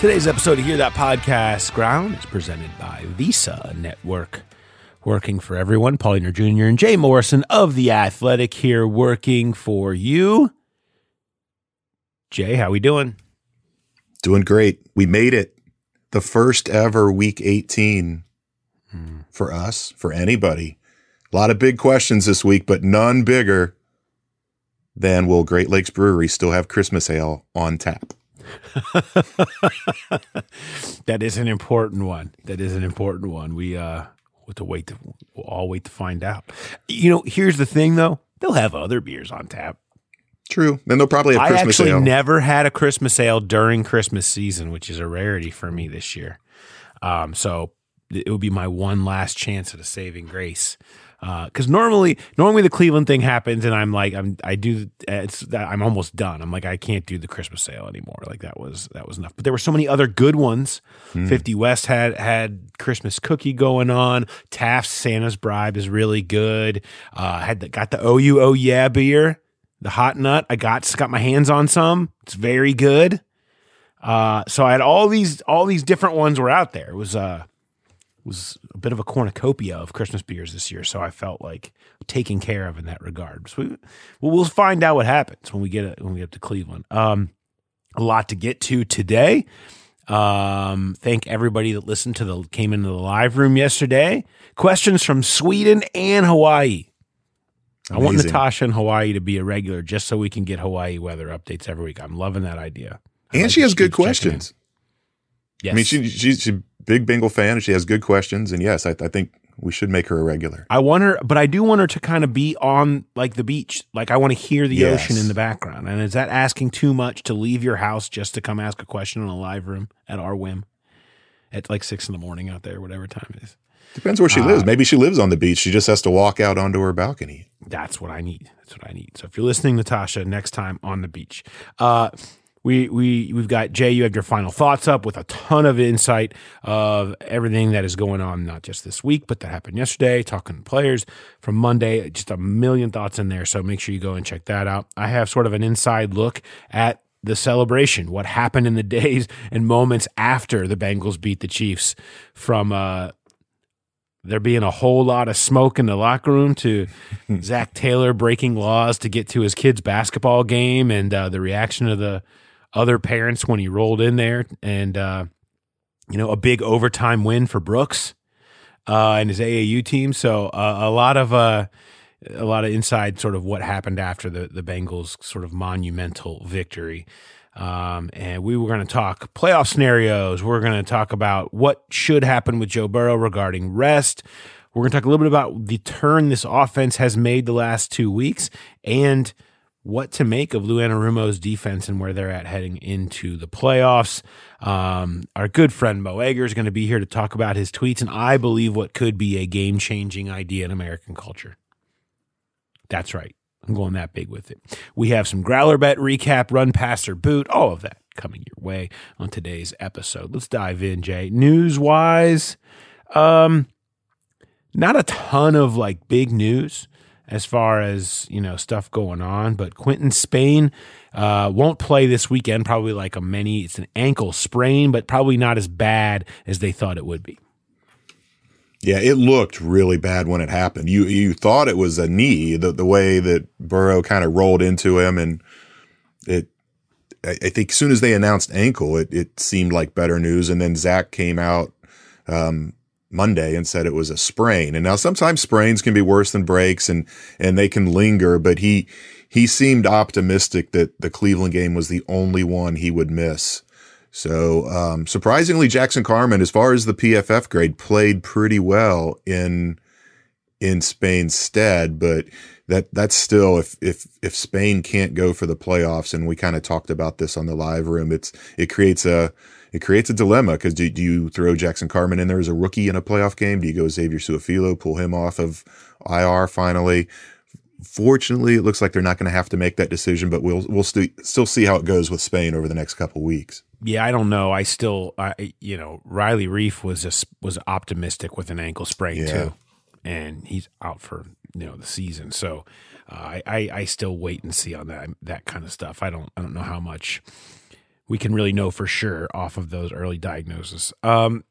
Today's episode of Hear That Podcast Ground is presented by Visa Network. Working for everyone, Paul Dehner Jr. and Jay Morrison of The Athletic here working for you. Jay, how are we doing? Doing great. We made it. The first ever week 18 hmm. for us, for anybody. A lot of big questions this week, but none bigger than will Great Lakes Brewery still have Christmas ale on tap? That is an important one. That is an important one. We uh we'll to wait to we'll all wait to find out. You know, here's the thing though. They'll have other beers on tap. True. Then they'll probably have I actually ale. never had a Christmas ale during Christmas season, which is a rarity for me this year. Um, so it would be my one last chance at a saving grace. Because normally, normally the Cleveland thing happens, and I'm like, I'm, I do, it's, I'm almost done. I'm like, I can't do the Christmas sale anymore. Like that was, that was enough. But there were so many other good ones. Fifty West had had Christmas cookie going on. Taft's Santa's Bribe is really good. Uh, had the, got the OU Oh Yeah beer the hot nut. I got got my hands on some. It's very good. Uh, so I had all these all these different ones were out there. It was uh was a bit of a cornucopia of Christmas beers this year, so I felt like taken care of in that regard. So we, well, we'll find out what happens when we get when we get to Cleveland. Um, a lot to get to today. Um, thank everybody that listened to the came into the live room yesterday. Questions from Sweden and Hawaii. I want Natasha in Hawaii to be a regular just so we can get Hawaii weather updates every week. I'm loving that idea. I And like she has good keeps checking in. questions. Yes. I mean, she, she, a big Bengal fan and she has good questions. And yes, I, I think we should make her a regular. I want her, but I do want her to kind of be on like the beach. Like I want to hear the Yes. ocean in the background. And is that asking too much to leave your house just to come ask a question in a live room at our whim at like six in the morning out there, whatever time it is? Depends where she Uh, lives. Maybe she lives on the beach. She just has to walk out onto her balcony. That's what I need. That's what I need. So if you're listening, Natasha, next time on the beach, uh, we we we've got Jay. You have your final thoughts up with a ton of insight of everything that is going on, not just this week, but that happened yesterday. Talking to players from Monday, just a million thoughts in there. So make sure you go and check that out. I have sort of an inside look at the celebration, what happened in the days and moments after the Bengals beat the Chiefs from uh, there being a whole lot of smoke in the locker room to Zac Taylor breaking laws to get to his kid's basketball game and uh, the reaction of the other parents when he rolled in there and uh, you know a big overtime win for Brooks uh, and his AAU team. So uh, a lot of uh, a lot of inside sort of what happened after the the Bengals sort of monumental victory. Um, and we were going to talk playoff scenarios. We're going to talk about what should happen with Joe Burrow regarding rest. We're going to talk a little bit about the turn this offense has made the last two weeks and what to make of Lou Anarumo's defense and where they're at heading into the playoffs. Um, our good friend Mo Egger is going to be here to talk about his tweets and I believe what could be a game changing idea in American culture. That's right. I'm going that big with it. We have some growler bet recap, run, pass, or boot, all of that coming your way on today's episode. Let's dive in, Jay. News wise, um, not a ton of like big news as far as you know stuff going on, but Quinton Spain uh, won't play this weekend. Probably like a many. It's an ankle sprain, but probably not as bad as they thought it would be. Yeah, it looked really bad when it happened. You you thought it was a knee, the the way that Burrow kind of rolled into him, and it. I, I think as soon as they announced ankle, it it seemed like better news, and then Zac came out um, Monday and said it was a sprain. And now sometimes sprains can be worse than breaks, and and they can linger. But he he seemed optimistic that the Cleveland game was the only one he would miss. So um, surprisingly, Jackson Carman, as far as the PFF grade, played pretty well in in Spain's stead. But that that's still if if if Spain can't go for the playoffs, and we kind of talked about this on the live room, it's it creates a it creates a dilemma because do, do you throw Jackson Carman in there as a rookie in a playoff game? Do you go Xavier Su'a-Filo, pull him off of IR finally? Fortunately, it looks like they're not going to have to make that decision, but we'll we'll st- still see how it goes with Spain over the next couple weeks yeah, I don't know. I still, I you know, Riley Reiff was just was optimistic with an ankle sprain Yeah. too, and he's out for you know the season. So uh, I, I I still wait and see on that that kind of stuff. I don't I don't know how much we can really know for sure off of those early diagnoses. Um,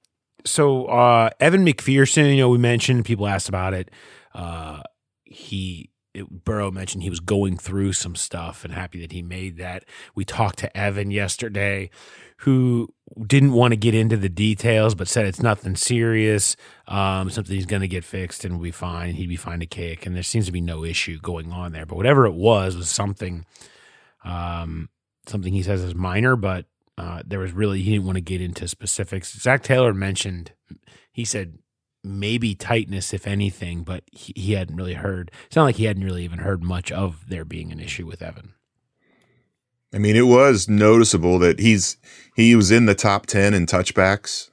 so uh, Evan McPherson, you know, we mentioned people asked about it. Uh, he it, Burrow mentioned he was going through some stuff and happy that he made that. We talked to Evan yesterday, who didn't want to get into the details, but said it's nothing serious, um, something he's going to get fixed and will be fine. He'd be fine to kick, and there seems to be no issue going on there. But whatever it was was something, um, something he says is minor, but uh, there was really he didn't want to get into specifics. Zac Taylor mentioned he said maybe tightness, if anything, but he, he hadn't really heard. It's not like he hadn't really even heard much of there being an issue with Evan. I mean, it was noticeable that he's he was in the top ten in touchbacks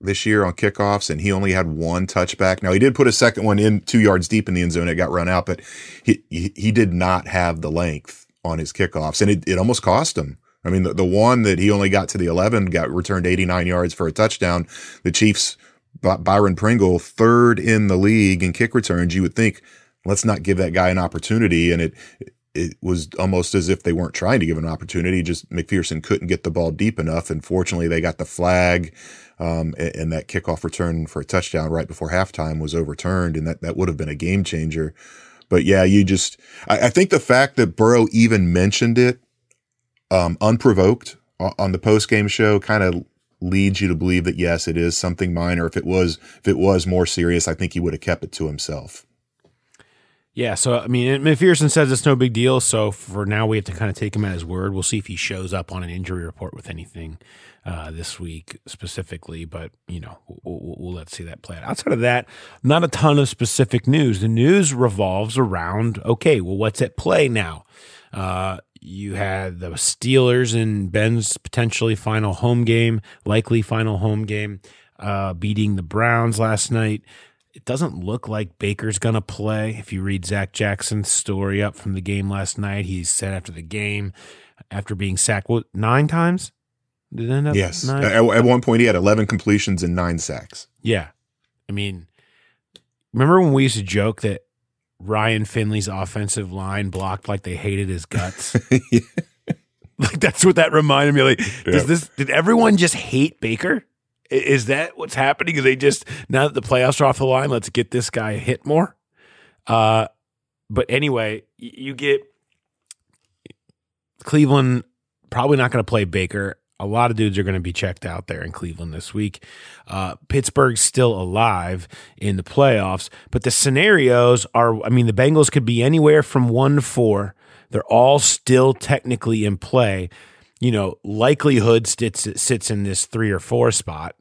this year on kickoffs, and he only had one touchback. Now he did put a second one in two yards deep in the end zone. It got run out, but he he, he did not have the length on his kickoffs, and it, it almost cost him. I mean, the, the one that he only got to the eleven got returned eighty nine yards for a touchdown. The Chiefs, By- Byron Pringle, third in the league in kick returns. You would think, let's not give that guy an opportunity, and it it was almost as if they weren't trying to give an opportunity. Just McPherson couldn't get the ball deep enough. And fortunately, they got the flag. Um, and, and that kickoff return for a touchdown right before halftime was overturned. And that, that would have been a game changer. But yeah, you just, I, I think the fact that Burrow even mentioned it, um, unprovoked on the post game show kind of leads you to believe that yes, it is something minor. If it was, if it was more serious, I think he would have kept it to himself. Yeah, so I mean, McPherson says it's no big deal. So for now, we have to kind of take him at his word. We'll see if he shows up on an injury report with anything uh, this week specifically. But you know, we'll, we'll, we'll let's see that play out. Outside of that, not a ton of specific news. The news revolves around okay, well, what's at play now? Uh, you had the Steelers in Ben's potentially final home game, likely final home game, uh, beating the Browns last night. It doesn't look like Baker's going to play. If you read Zac Jackson's story up from the game last night, he said after the game, after being sacked, what, nine times? Did end up Yes. nine? At, at one point, he had 11 completions and nine sacks. Yeah. I mean, remember when we used to joke that Ryan Finley's offensive line blocked like they hated his guts? like that's what that reminded me. Like, Yeah. does this did everyone just hate Baker? Is that what's happening? Is they just now that the playoffs are off the line, let's get this guy hit more? Uh but anyway, you get Cleveland probably not going to play Baker. A lot of dudes are going to be checked out there in Cleveland this week. Uh, Pittsburgh's still alive in the playoffs, but the scenarios are I mean, the Bengals could be anywhere from one to four. They're all still technically in play. You know, likelihood sits, sits in this three or four spot,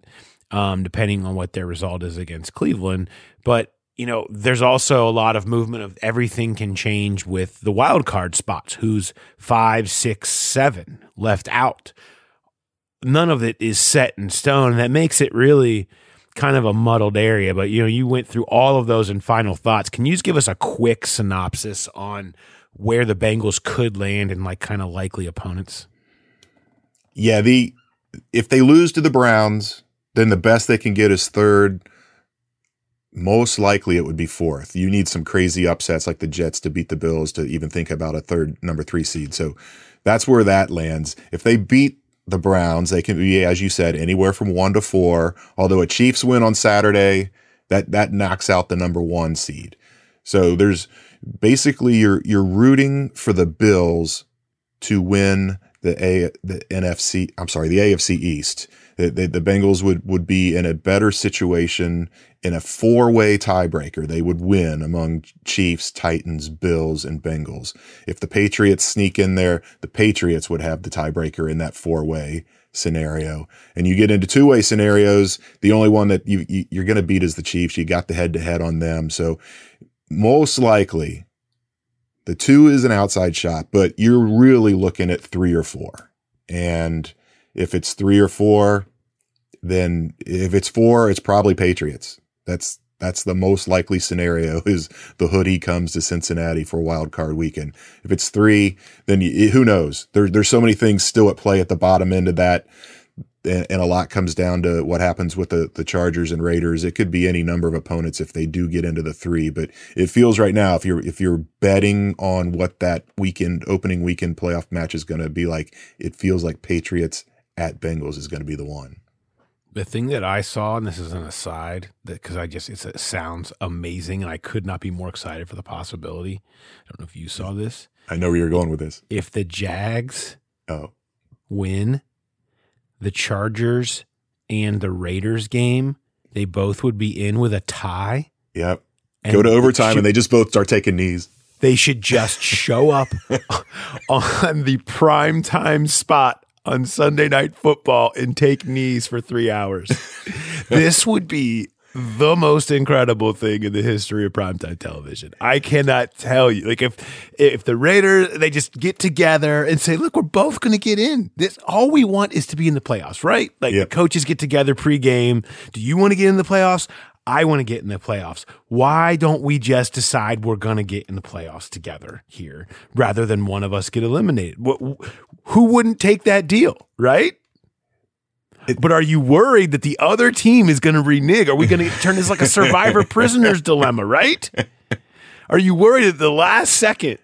um, depending on what their result is against Cleveland. But you know, there's also a lot of movement of everything can change with the wild card spots. Who's five, six, seven left out? None of it is set in stone. And that makes it really kind of a muddled area. But you know, you went through all of those in final thoughts. Can you just give us a quick synopsis on where the Bengals could land and like kind of likely opponents? Yeah, the if they lose to the Browns, then the best they can get is third. Most likely it would be fourth. You need some crazy upsets like the Jets to beat the Bills to even think about a third number three seed. So that's where that lands. If they beat the Browns, they can be, as you said, anywhere from one to four. Although a Chiefs win on Saturday, that that knocks out the number one seed. So there's basically you're you're rooting for the Bills to win the A the NFC. I'm sorry, the AFC East. The, the, Bengals would would be in a better situation in a four way tiebreaker. They would win among Chiefs, Titans, Bills, and Bengals. If the Patriots sneak in there, the Patriots would have the tiebreaker in that four way scenario. And you get into two way scenarios. The only one that you, you you're going to beat is the Chiefs. You got the head to head on them. So most likely the two is an outside shot, but you're really looking at three or four. And if it's three or four, then if it's four, it's probably Patriots. That's that's the most likely scenario is the hoodie comes to Cincinnati for wild card weekend. If it's three, then you, who knows? There, there's so many things still at play at the bottom end of that. And, and a lot comes down to what happens with the, the Chargers and Raiders. It could be any number of opponents if they do get into the three, but it feels right now if you're if you're betting on what that weekend opening weekend playoff match is going to be like, it feels like Patriots at Bengals is going to be the one. The thing that I saw, and this is an aside, because I just it sounds amazing, and I could not be more excited for the possibility. I don't know if you saw this. I know where you're going with this. If the Jags Oh, win the Chargers and the Raiders game, they both would be in with a tie. yep. Go to overtime should- and they just both start taking knees. they should just show up on the prime time spot on Sunday night football and take knees for three hours. this would be the most incredible thing in the history of primetime television. I cannot tell you. Like if if the Raiders they just get together and say, "Look, we're both going to get in. This all we want is to be in the playoffs, right?" Like Yep. the coaches get together pregame. Do you want to get in the playoffs? I want to get in the playoffs. Why don't we just decide we're going to get in the playoffs together here rather than one of us get eliminated? What, who wouldn't take that deal, right? but are you worried that the other team is going to renege? Are we going to turn this like a survivor prisoner's dilemma, right? Are you worried at the last second,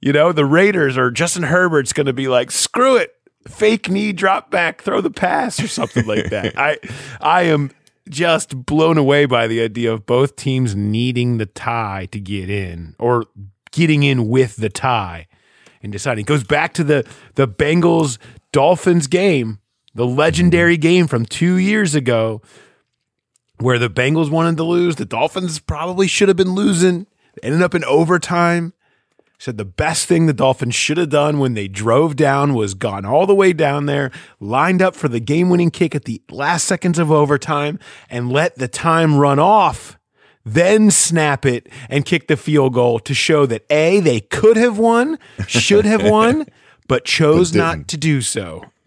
you know, the Raiders or Justin Herbert's going to be like, screw it, fake knee drop back, throw the pass or something like that? I, I am just blown away by the idea of both teams needing the tie to get in or getting in with the tie and deciding. Goes back to the the Bengals Dolphins game, the legendary game from two years ago, where the Bengals wanted to lose. The Dolphins probably should have been losing. Ended up in overtime. Said the best thing the Dolphins should have done when they drove down was gone all the way down there, lined up for the game winning kick at the last seconds of overtime, and let the time run off. Then snap it and kick the field goal to show that A, they could have won, should have won, but chose But not to do so.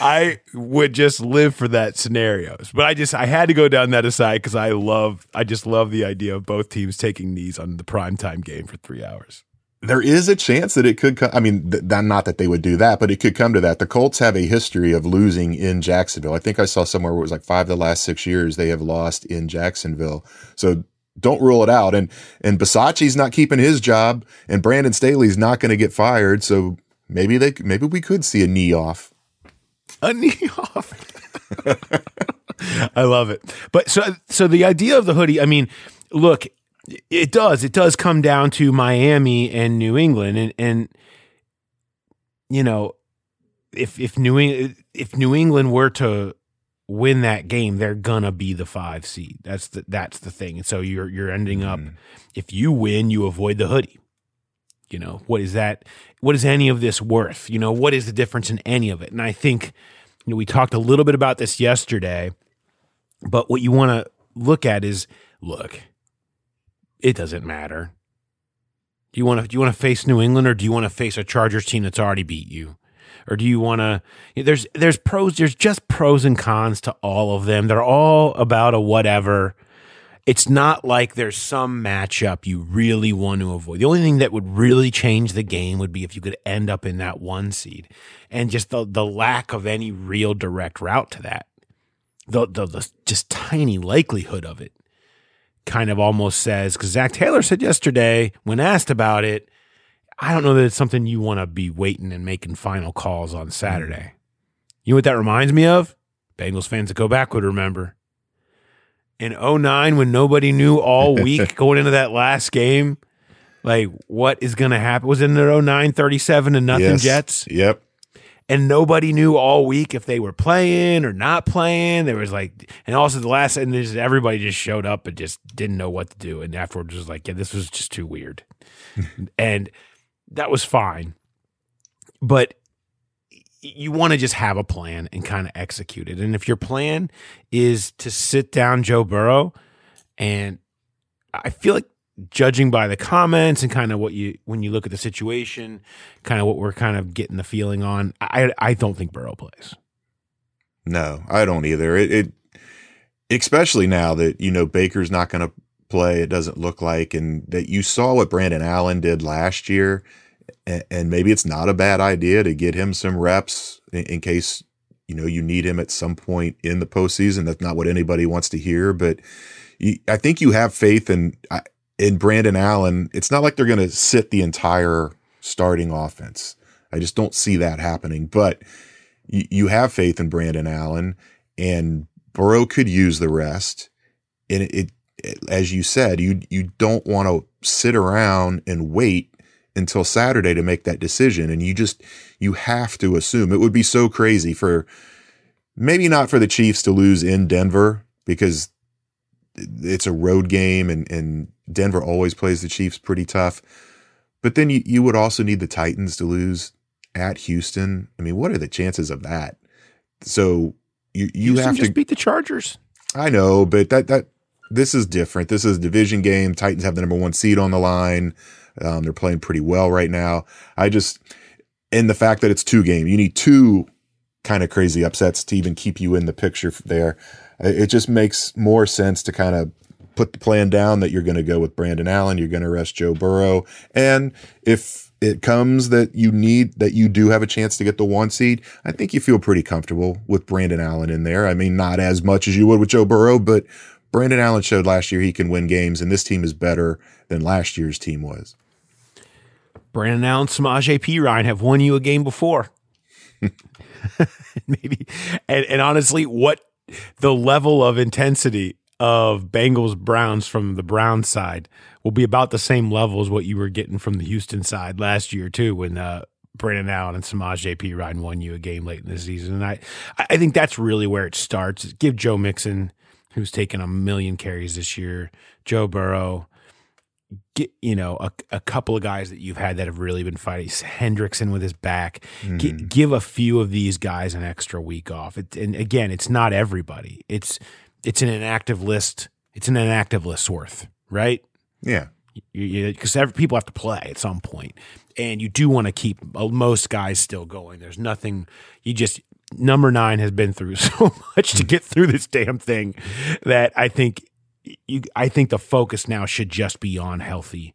I would just live for that scenarios. But I just I had to go down that aside because I love I just love the idea of both teams taking knees on the primetime game for three hours. There is a chance that it could come. I mean, th- not that they would do that, but it could come to that. The Colts have a history of losing in Jacksonville. I think I saw somewhere where it was like five of the last six years they have lost in Jacksonville. So don't rule it out. And and Bisaccia's not keeping his job, and Brandon Staley's not going to get fired. So maybe they maybe we could see a knee off. A knee off. I love it. But so so the idea of the hoodie, I mean, look, it does. It does come down to Miami and New England and and you know, if if New Eng- if New England were to win that game, they're gonna be the five seed. That's the that's the thing. And so you're you're ending up mm-hmm. if you win, you avoid the hoodie. You know, what is that? What is any of this worth? You know, what is the difference in any of it? And I think, you know, we talked a little bit about this yesterday, but what you want to look at is look, it doesn't matter. Do you want to do you want to face New England or do you want to face a Chargers team that's already beat you? Or do you want to there's there's pros there's just pros and cons to all of them. They're all about a whatever. It's not like there's some matchup you really want to avoid. The only thing that would really change the game would be if you could end up in that one seed and just the the lack of any real direct route to that. The the, the just tiny likelihood of it kind of almost says because Zac Taylor said yesterday when asked about it, I don't know that it's something you want to be waiting and making final calls on Saturday. Mm. You know what that reminds me of? Bengals fans that go back would remember. In 09, when nobody knew all week going into that last game, like what is going to happen? Was it in the 09 37 and nothing Yes. Jets? Yep. And nobody knew all week if they were playing or not playing. There was like, and also the last, and just everybody just showed up and just didn't know what to do. And afterwards was like, yeah, this was just too weird. and that was fine. But you want to just have a plan and kind of execute it. And if your plan is to sit down Joe Burrow, and I feel like judging by the comments and kind of what you when you look at the situation, kind of what we're kind of getting the feeling on, I I don't think Burrow plays. No, I don't either. It, it especially now that you know Baker's not going to play. It doesn't look like, and that you saw what Brandon Allen did last year, and, and maybe it's not a bad idea to get him some reps in, in case you know you need him at some point in the postseason. That's not what anybody wants to hear, but I think you have faith in in Brandon Allen. It's not like they're going to sit the entire starting offense. I just don't see that happening, but you, you have faith in Brandon Allen, and Burrow could use the rest. And it, it, it as you said, you you don't want to sit around and wait until Saturday to make that decision, and you just you have to assume it would be so crazy for maybe not for the Chiefs to lose in Denver because it's a road game and and Denver always plays the Chiefs pretty tough. But then you, you would also need the Titans to lose at Houston. I mean, what are the chances of that? So you you Houston have just to. beat the Chargers. I know, but that that this is different. This is a division game. Titans have the number one seed on the line. Um, they're playing pretty well right now. I just and the fact that it's two game, you need two kind of crazy upsets to even keep you in the picture there. It just makes more sense to kind of put the plan down that you're going to go with Brandon Allen, you're going to rest Joe Burrow, and if it comes that you need that you do have a chance to get the one seed, I think you feel pretty comfortable with Brandon Allen in there. I mean, not as much as you would with Joe Burrow, but Brandon Allen showed last year he can win games, and this team is better than last year's team was. Brandon Allen, Samaje Perine have won you a game before. Maybe, and, and honestly, what the level of intensity of Bengals Browns from the Browns side will be about the same level as what you were getting from the Houston side last year too, when uh, Brandon Allen and Samaje Perine won you a game late in the season. And I, I think that's really where it starts. Give Joe Mixon, who's taken a million carries this year, Joe Burrow, get you know a, a couple of guys that you've had that have really been fighting Hendrickson with his back. Gi- give a few of these guys an extra week off. It, and again, it's not everybody. It's it's an inactive list. It's an inactive list worth, right? Yeah. Because people have to play at some point, and you do want to keep uh, most guys still going. There's nothing you just number nine has been through so much to get through this damn thing that I think you I think the focus now should just be on healthy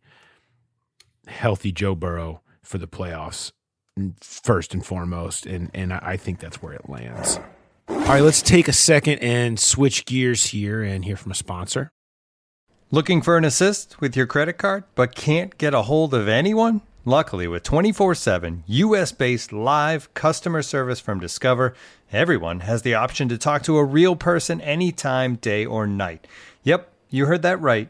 healthy Joe Burrow for the playoffs first and foremost and and I think that's where it lands. All right, let's take a second and switch gears here and hear from a sponsor. Looking for an assist with your credit card but can't get a hold of anyone? Luckily, with 24 7 US based live customer service from Discover, everyone has the option to talk to a real person anytime, day or night. Yep, you heard that right.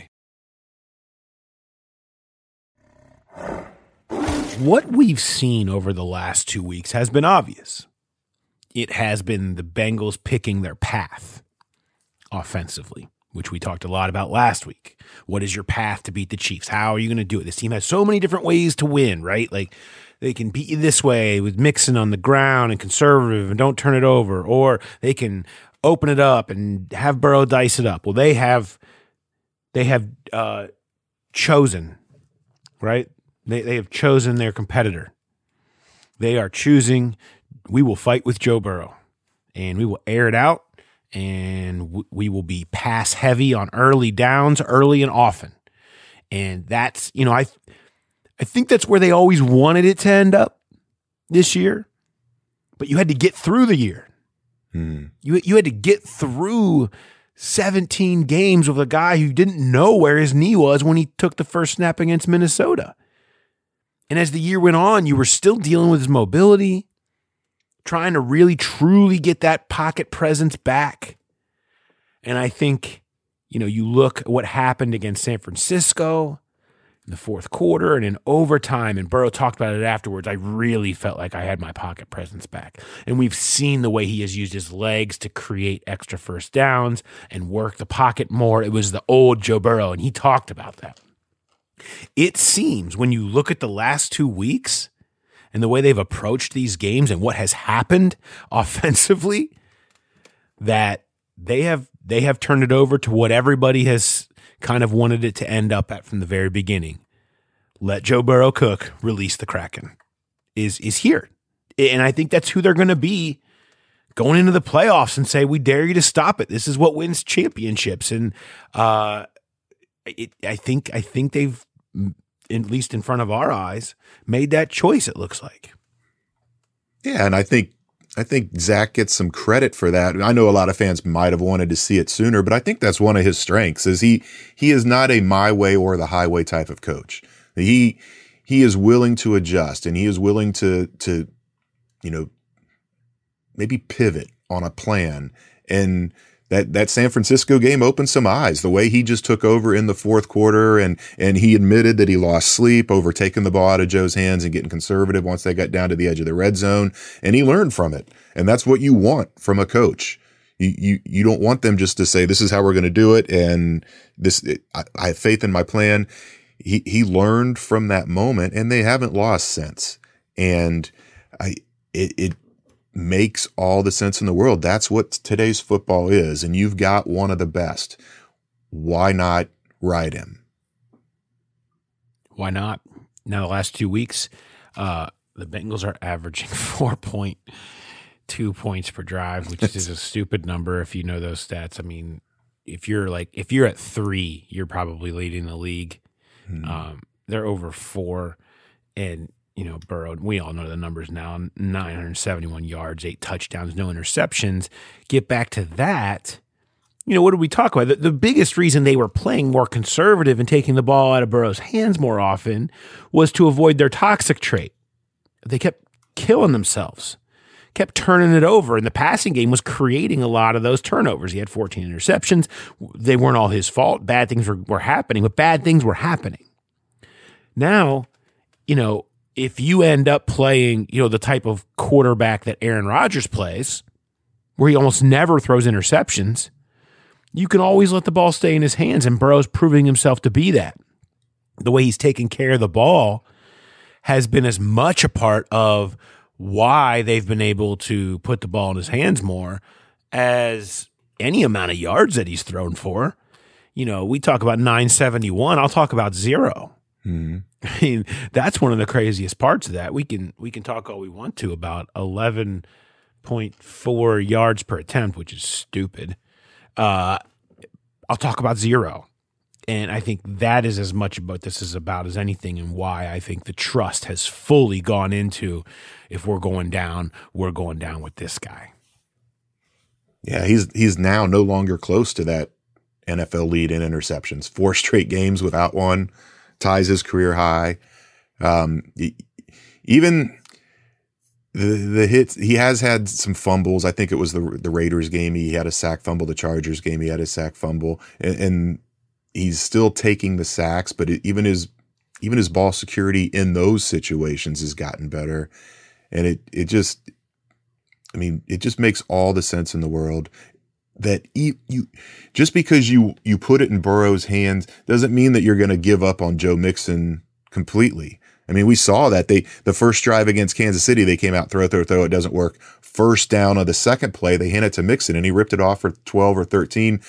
What we've seen over the last two weeks has been obvious. It has been the Bengals picking their path offensively, which we talked a lot about last week. What is your path to beat the Chiefs? How are you going to do it? This team has so many different ways to win, right? Like they can beat you this way with Mixon on the ground and conservative and don't turn it over, or they can open it up and have Burrow dice it up. Well, they have they have uh, chosen, right? They they have chosen their competitor. They are choosing. We will fight with Joe Burrow, and we will air it out, and w- we will be pass heavy on early downs, early and often. And that's you know I I think that's where they always wanted it to end up this year, but you had to get through the year. Hmm. You you had to get through 17 games with a guy who didn't know where his knee was when he took the first snap against Minnesota. And as the year went on, you were still dealing with his mobility, trying to really truly get that pocket presence back. And I think, you know, you look at what happened against San Francisco in the fourth quarter and in overtime, and Burrow talked about it afterwards. I really felt like I had my pocket presence back. And we've seen the way he has used his legs to create extra first downs and work the pocket more. It was the old Joe Burrow, and he talked about that. It seems when you look at the last two weeks and the way they've approached these games and what has happened offensively, that they have they have turned it over to what everybody has kind of wanted it to end up at from the very beginning. Let Joe Burrow cook, release the Kraken. Is is here. And I think that's who they're going to be going into the playoffs and say we dare you to stop it. This is what wins championships and uh it, I think I think they've at least in front of our eyes made that choice it looks like. Yeah, and I think I think Zac gets some credit for that. I know a lot of fans might have wanted to see it sooner, but I think that's one of his strengths is he he is not a my way or the highway type of coach. He he is willing to adjust and he is willing to to you know maybe pivot on a plan and that that San Francisco game opened some eyes. The way he just took over in the fourth quarter and and he admitted that he lost sleep over taking the ball out of Joe's hands and getting conservative once they got down to the edge of the red zone. And he learned from it. And that's what you want from a coach. You you you don't want them just to say this is how we're going to do it and this I, I have faith in my plan. He he learned from that moment and they haven't lost since. And I it, it makes all the sense in the world. That's what today's football is. And you've got one of the best. Why not ride him? Why not? Now, the last two weeks, uh, the Bengals are averaging 4.2 points per drive, which is a stupid number if you know those stats. I mean, if you're like, if you're at three, you're probably leading the league. Um, they're over four. And, you know, Burrow, we all know the numbers now 971 yards, eight touchdowns, no interceptions. Get back to that. You know, what did we talk about? The, the biggest reason they were playing more conservative and taking the ball out of Burrow's hands more often was to avoid their toxic trait. They kept killing themselves, kept turning it over, and the passing game was creating a lot of those turnovers. He had 14 interceptions. They weren't all his fault. Bad things were, were happening, but bad things were happening. Now, you know, if you end up playing, you know, the type of quarterback that Aaron Rodgers plays, where he almost never throws interceptions, you can always let the ball stay in his hands, and Burrow's proving himself to be that. The way he's taking care of the ball has been as much a part of why they've been able to put the ball in his hands more as any amount of yards that he's thrown for. You know, we talk about 971, I'll talk about 0 I mean, that's one of the craziest parts of that. We can we can talk all we want to about eleven point four yards per attempt, which is stupid. Uh, I'll talk about zero. And I think that is as much about this is about as anything, and why I think the trust has fully gone into if we're going down, we're going down with this guy. Yeah, he's he's now no longer close to that NFL lead in interceptions. Four straight games without one ties his career high. Um, even the the hits he has had some fumbles. I think it was the the Raiders game. He had a sack fumble. The Chargers game. He had a sack fumble, and, and he's still taking the sacks. But it, even his even his ball security in those situations has gotten better, and it it just. I mean, it just makes all the sense in the world that you, you just because you you put it in Burrow's hands doesn't mean that you're going to give up on Joe Mixon completely. I mean, we saw that they the first drive against Kansas City, they came out throw throw throw, it doesn't work. First down on the second play, they hand it to Mixon and he ripped it off for 12 or 13.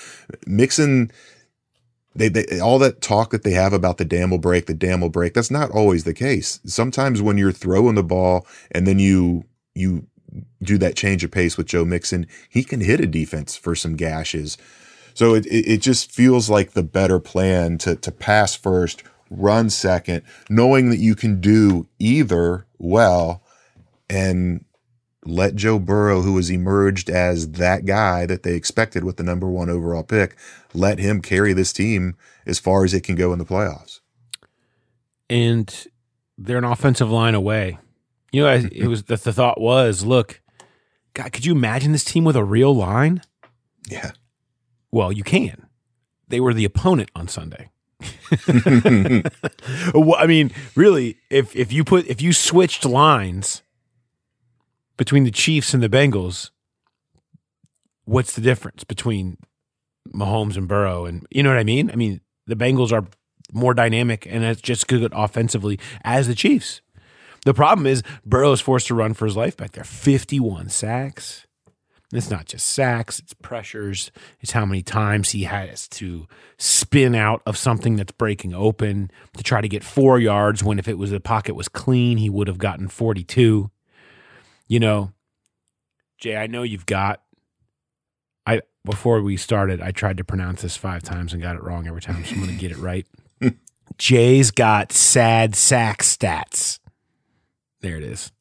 Mixon they, they all that talk that they have about the dam will break, the dam will break, that's not always the case. Sometimes when you're throwing the ball and then you you do that change of pace with Joe Mixon, he can hit a defense for some gashes. So it, it, just feels like the better plan to, to pass first, run second, knowing that you can do either well and let Joe Burrow, who has emerged as that guy that they expected with the number one overall pick, let him carry this team as far as it can go in the playoffs. And they're an offensive line away. You know, it was the, the thought was, look, God, could you imagine this team with a real line? Yeah. Well, you can. They were the opponent on Sunday. well, I mean, really, if if you put if you switched lines between the Chiefs and the Bengals, what's the difference between Mahomes and Burrow? And you know what I mean? I mean, the Bengals are more dynamic and it's just good offensively as the Chiefs. The problem is Burrow is forced to run for his life back there. 51 sacks. It's not just sacks, it's pressures. It's how many times he has to spin out of something that's breaking open to try to get four yards when if it was the pocket was clean, he would have gotten 42. You know, Jay, I know you've got I before we started, I tried to pronounce this five times and got it wrong every time, so I'm gonna get it right. Jay's got sad sack stats. There it is.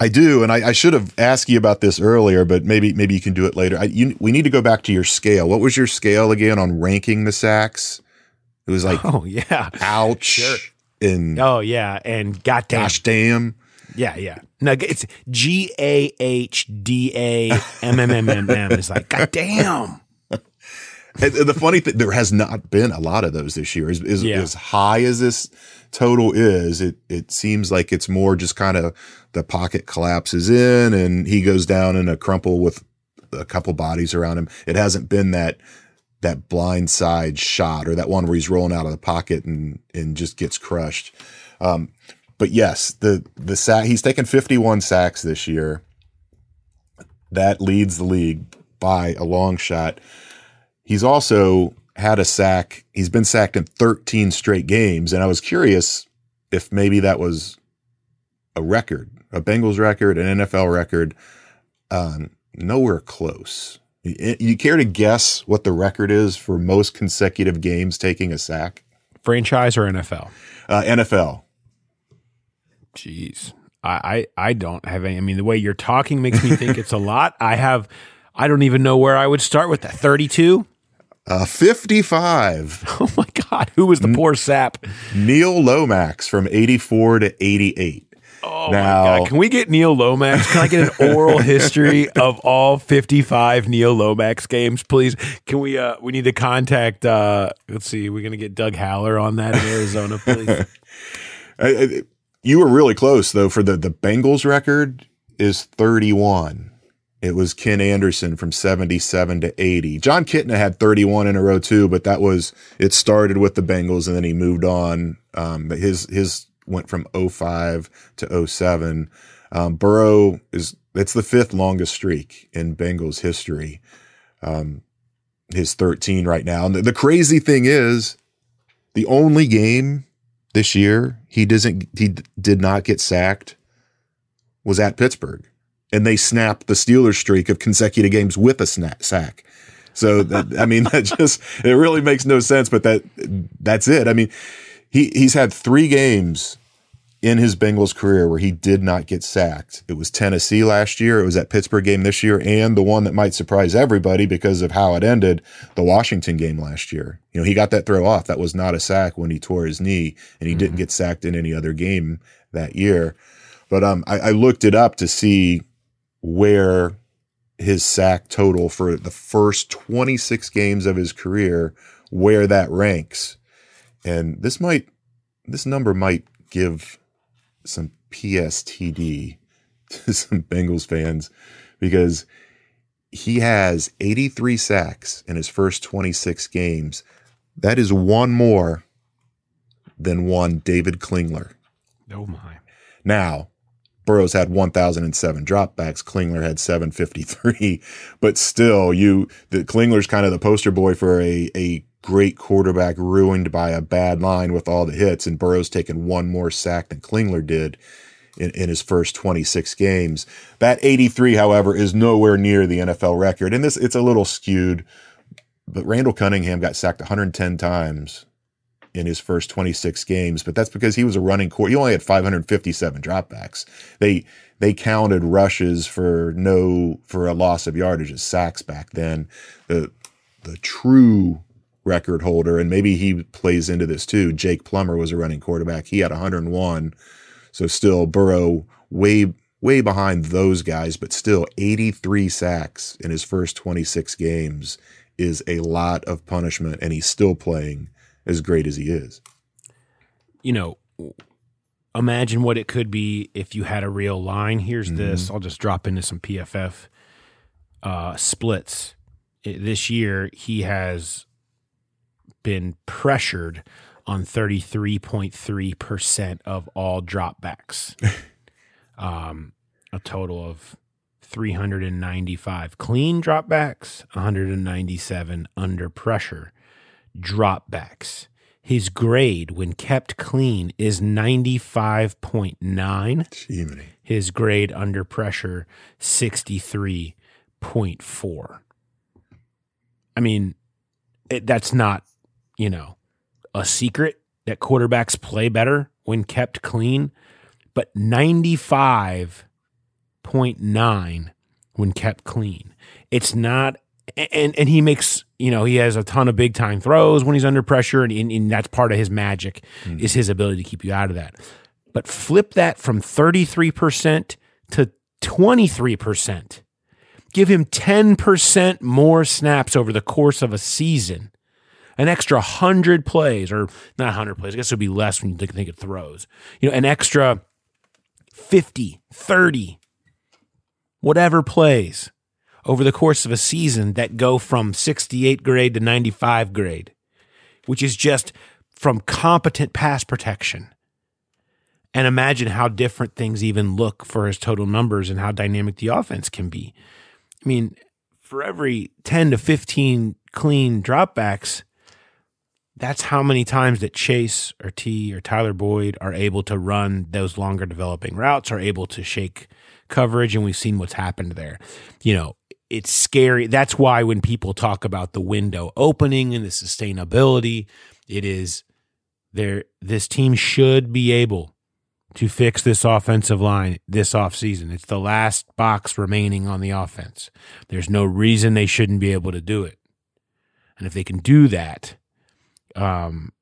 I do, and I, I, should have asked you about this earlier, but maybe maybe you can do it later. I, you, we need to go back to your scale. What was your scale again on ranking the sacks? It was like, oh yeah, ouch, sure. and oh yeah, and goddamn, gosh damn, yeah, yeah. No, it's G A H D A M M M M M. It's like goddamn. And the funny thing, there has not been a lot of those this year. As, as, yeah. as high as this total is, it it seems like it's more just kind of the pocket collapses in and he goes down in a crumple with a couple bodies around him. It hasn't been that that blind side shot or that one where he's rolling out of the pocket and and just gets crushed. Um, but yes, the the sack he's taken 51 sacks this year. That leads the league by a long shot. He's also had a sack. He's been sacked in 13 straight games. And I was curious if maybe that was a record, a Bengals record, an NFL record. Um, nowhere close. You, you care to guess what the record is for most consecutive games taking a sack? Franchise or NFL? Uh, NFL. Jeez. I, I, I don't have any. I mean, the way you're talking makes me think it's a lot. I have, I don't even know where I would start with that. 32? Uh, 55. Oh my God. Who was the poor sap? Neil Lomax from 84 to 88. Oh now, my God. Can we get Neil Lomax? Can I get an oral history of all 55 Neil Lomax games, please? Can we, uh, we need to contact, uh, let's see, we're going to get Doug Haller on that in Arizona, please. you were really close though for the, the Bengals record is 31. It was Ken Anderson from 77 to 80. Jon Kitna had 31 in a row too, but that was, it started with the Bengals and then he moved on. Um, but his, his went from 05 to 07. Um, Burrow is, it's the fifth longest streak in Bengals history. Um, his 13 right now. And the, the crazy thing is the only game this year he doesn't, he did not get sacked was at Pittsburgh and they snapped the Steelers streak of consecutive games with a sack. So that, I mean, that just it really makes no sense. But that that's it. I mean, he he's had three games in his Bengals career where he did not get sacked. It was Tennessee last year. It was that Pittsburgh game this year, and the one that might surprise everybody because of how it ended, the Washington game last year. You know, he got that throw off. That was not a sack when he tore his knee, and he mm-hmm. didn't get sacked in any other game that year. But um, I, I looked it up to see where his sack total for the first 26 games of his career, where that ranks. And this might, this number might give some PSTD to some Bengals fans because he has 83 sacks in his first 26 games. That is one more than one David Klingler. Oh my. Now, Burrows had 1,007 dropbacks. Klingler had 753, but still, you the Klingler's kind of the poster boy for a a great quarterback ruined by a bad line with all the hits, and Burrow's taken one more sack than Klingler did in, in his first 26 games. That 83, however, is nowhere near the NFL record, and this it's a little skewed. But Randall Cunningham got sacked 110 times in his first 26 games, but that's because he was a running core. He only had 557 dropbacks. They they counted rushes for no for a loss of yardage as sacks back then. The the true record holder, and maybe he plays into this too. Jake Plummer was a running quarterback. He had 101. So still Burrow way way behind those guys, but still 83 sacks in his first 26 games is a lot of punishment, and he's still playing as great as he is. You know, imagine what it could be if you had a real line. Here's mm-hmm. this. I'll just drop into some PFF uh, splits. It, this year, he has been pressured on 33.3% of all dropbacks. um, a total of 395 clean dropbacks, 197 under pressure dropbacks. His grade when kept clean is 95.9. His grade under pressure 63.4. I mean, it, that's not, you know, a secret that quarterbacks play better when kept clean, but 95.9 when kept clean. It's not and and he makes you know he has a ton of big time throws when he's under pressure, and, and, and that's part of his magic mm. is his ability to keep you out of that. But flip that from thirty three percent to twenty three percent. Give him ten percent more snaps over the course of a season. An extra hundred plays, or not hundred plays. I guess it would be less when you think, it throws. You know, an extra 50, 30, whatever plays over the course of a season that go from 68 grade to 95 grade, which is just from competent pass protection. And imagine how different things even look for his total numbers and how dynamic the offense can be. I mean, for every 10 to 15 clean dropbacks, that's how many times that Chase or Tee or Tyler Boyd are able to run those longer developing routes, are able to shake coverage, and we've seen what's happened there. You know, it's scary. That's why when people talk about the window opening and the sustainability, it is there. This team should be able to fix this offensive line this offseason. It's the last box remaining on the offense. There's no reason they shouldn't be able to do it. And if they can do that, um,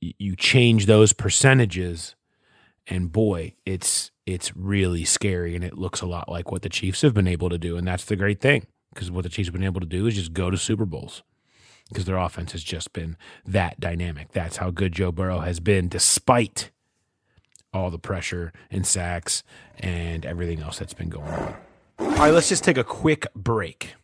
you change those percentages, and boy, it's it's really scary and it looks a lot like what the Chiefs have been able to do. And that's the great thing because what the Chiefs have been able to do is just go to Super Bowls because their offense has just been that dynamic. That's how good Joe Burrow has been despite all the pressure and sacks and everything else that's been going on. All right, let's just take a quick break.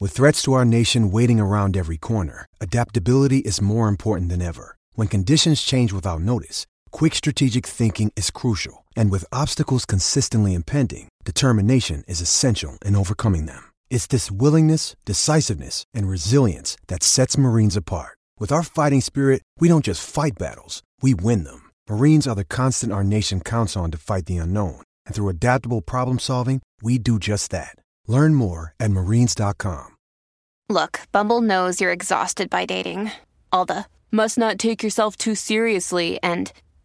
With threats to our nation waiting around every corner, adaptability is more important than ever. When conditions change without notice, quick strategic thinking is crucial. And with obstacles consistently impending, determination is essential in overcoming them. It's this willingness, decisiveness, and resilience that sets Marines apart. With our fighting spirit, we don't just fight battles, we win them. Marines are the constant our nation counts on to fight the unknown. And through adaptable problem solving, we do just that. Learn more at marines.com. Look, Bumble knows you're exhausted by dating. All the must not take yourself too seriously and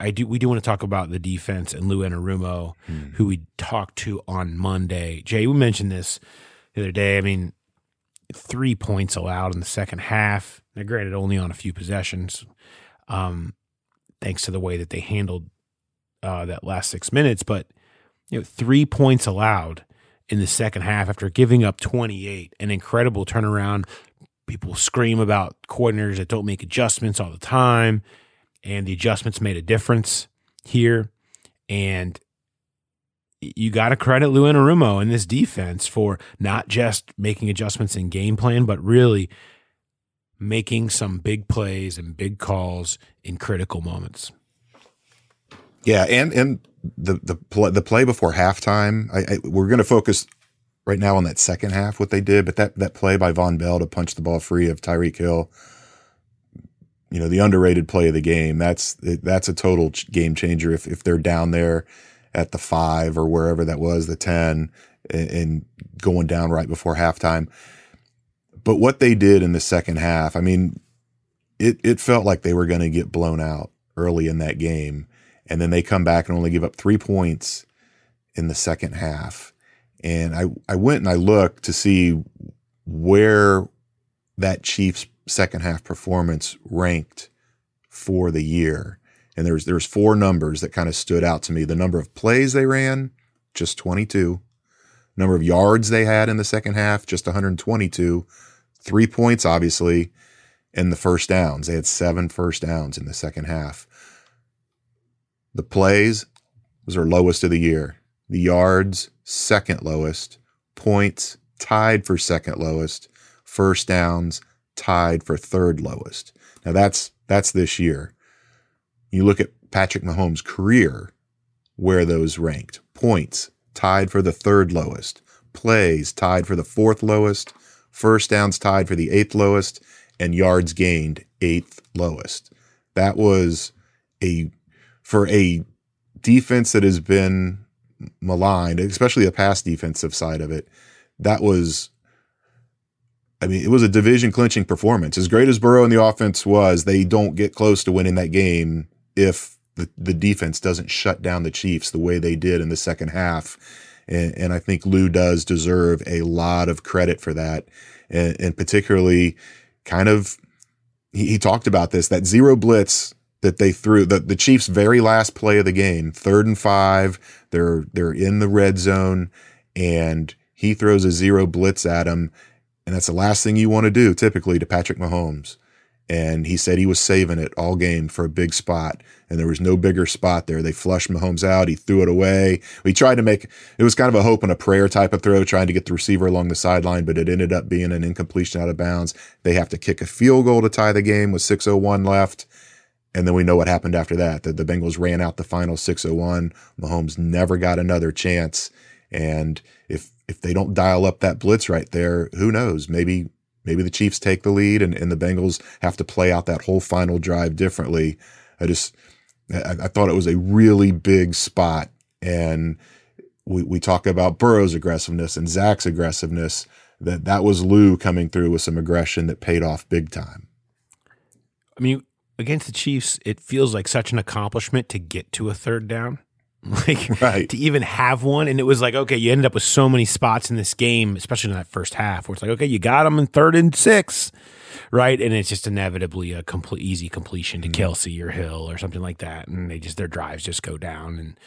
I do. We do want to talk about the defense and Lou Anarumo, Hmm. who we talked to on Monday. Jay, we mentioned this the other day. I mean, three points allowed in the second half. Now, granted, only on a few possessions, um, thanks to the way that they handled uh, that last six minutes. But you know, three points allowed in the second half after giving up 28. An incredible turnaround. People scream about coordinators that don't make adjustments all the time, and the adjustments made a difference here. And you got to credit Lou Anarumo and this defense for not just making adjustments in game plan, but really making some big plays and big calls in critical moments. Yeah, and and the the play, the play before halftime, I, I, we're going to focus right now on that second half what they did, but that that play by Vonn Bell to punch the ball free of Tyreek Hill, you know, the underrated play of the game. That's that's a total game changer if if they're down there at the five or wherever that was, the ten, and, and going down right before halftime. But what they did in the second half, I mean, it it felt like they were going to get blown out early in that game and then they come back and only give up three points in the second half. And I, I went and I looked to see where that Chiefs second half performance ranked for the year. And there's there's four numbers that kind of stood out to me. The number of plays they ran, just 22. Number of yards they had in the second half, just 122. Three points, obviously, and the first downs. They had seven first downs in the second half. The plays was their lowest of the year. The yards, second lowest. Points, tied for second lowest. First downs, tied for third lowest. Now that's that's this year. You look at Patrick Mahomes' career, where those ranked. Points, tied for the third lowest. Plays, tied for the fourth lowest. First downs, tied for the eighth lowest. And yards gained, eighth lowest. That was a for a defense that has been maligned, especially the pass defensive side of it, that was, I mean, it was a division clinching performance. As great as Burrow and the offense was, they don't get close to winning that game if the, the defense doesn't shut down the Chiefs the way they did in the second half. And, and I think Lou does deserve a lot of credit for that. And, and particularly kind of, he, he talked about this, that zero blitz that they threw the, the Chiefs very last play of the game, third and five. They're they're in the red zone and he throws a zero blitz at him. And that's the last thing you want to do typically to Patrick Mahomes. And he said he was saving it all game for a big spot. And there was no bigger spot there. They flushed Mahomes out. He threw it away. We tried to make it was kind of a hope and a prayer type of throw, trying to get the receiver along the sideline, but it ended up being an incompletion out of bounds. They have to kick a field goal to tie the game with 601 left. And then we know what happened after that. That the Bengals ran out the final 601. Mahomes never got another chance. And if they don't dial up that blitz right there, who knows? Maybe maybe the Chiefs take the lead and, and the Bengals have to play out that whole final drive differently. I just I, I thought it was a really big spot. And we, we talk about Burrow's aggressiveness and Zac's aggressiveness. That that was Lou coming through with some aggression that paid off big time. I mean, against the Chiefs, it feels like such an accomplishment to get to a third down. Like Right. to even have one. And it was like, okay, you ended up with so many spots in this game, especially in that first half, where it's like, okay, you got them in third and six. Right. And it's just inevitably a complete easy completion to mm-hmm. Kelce or Hill or something like that. And they just their drives just go down and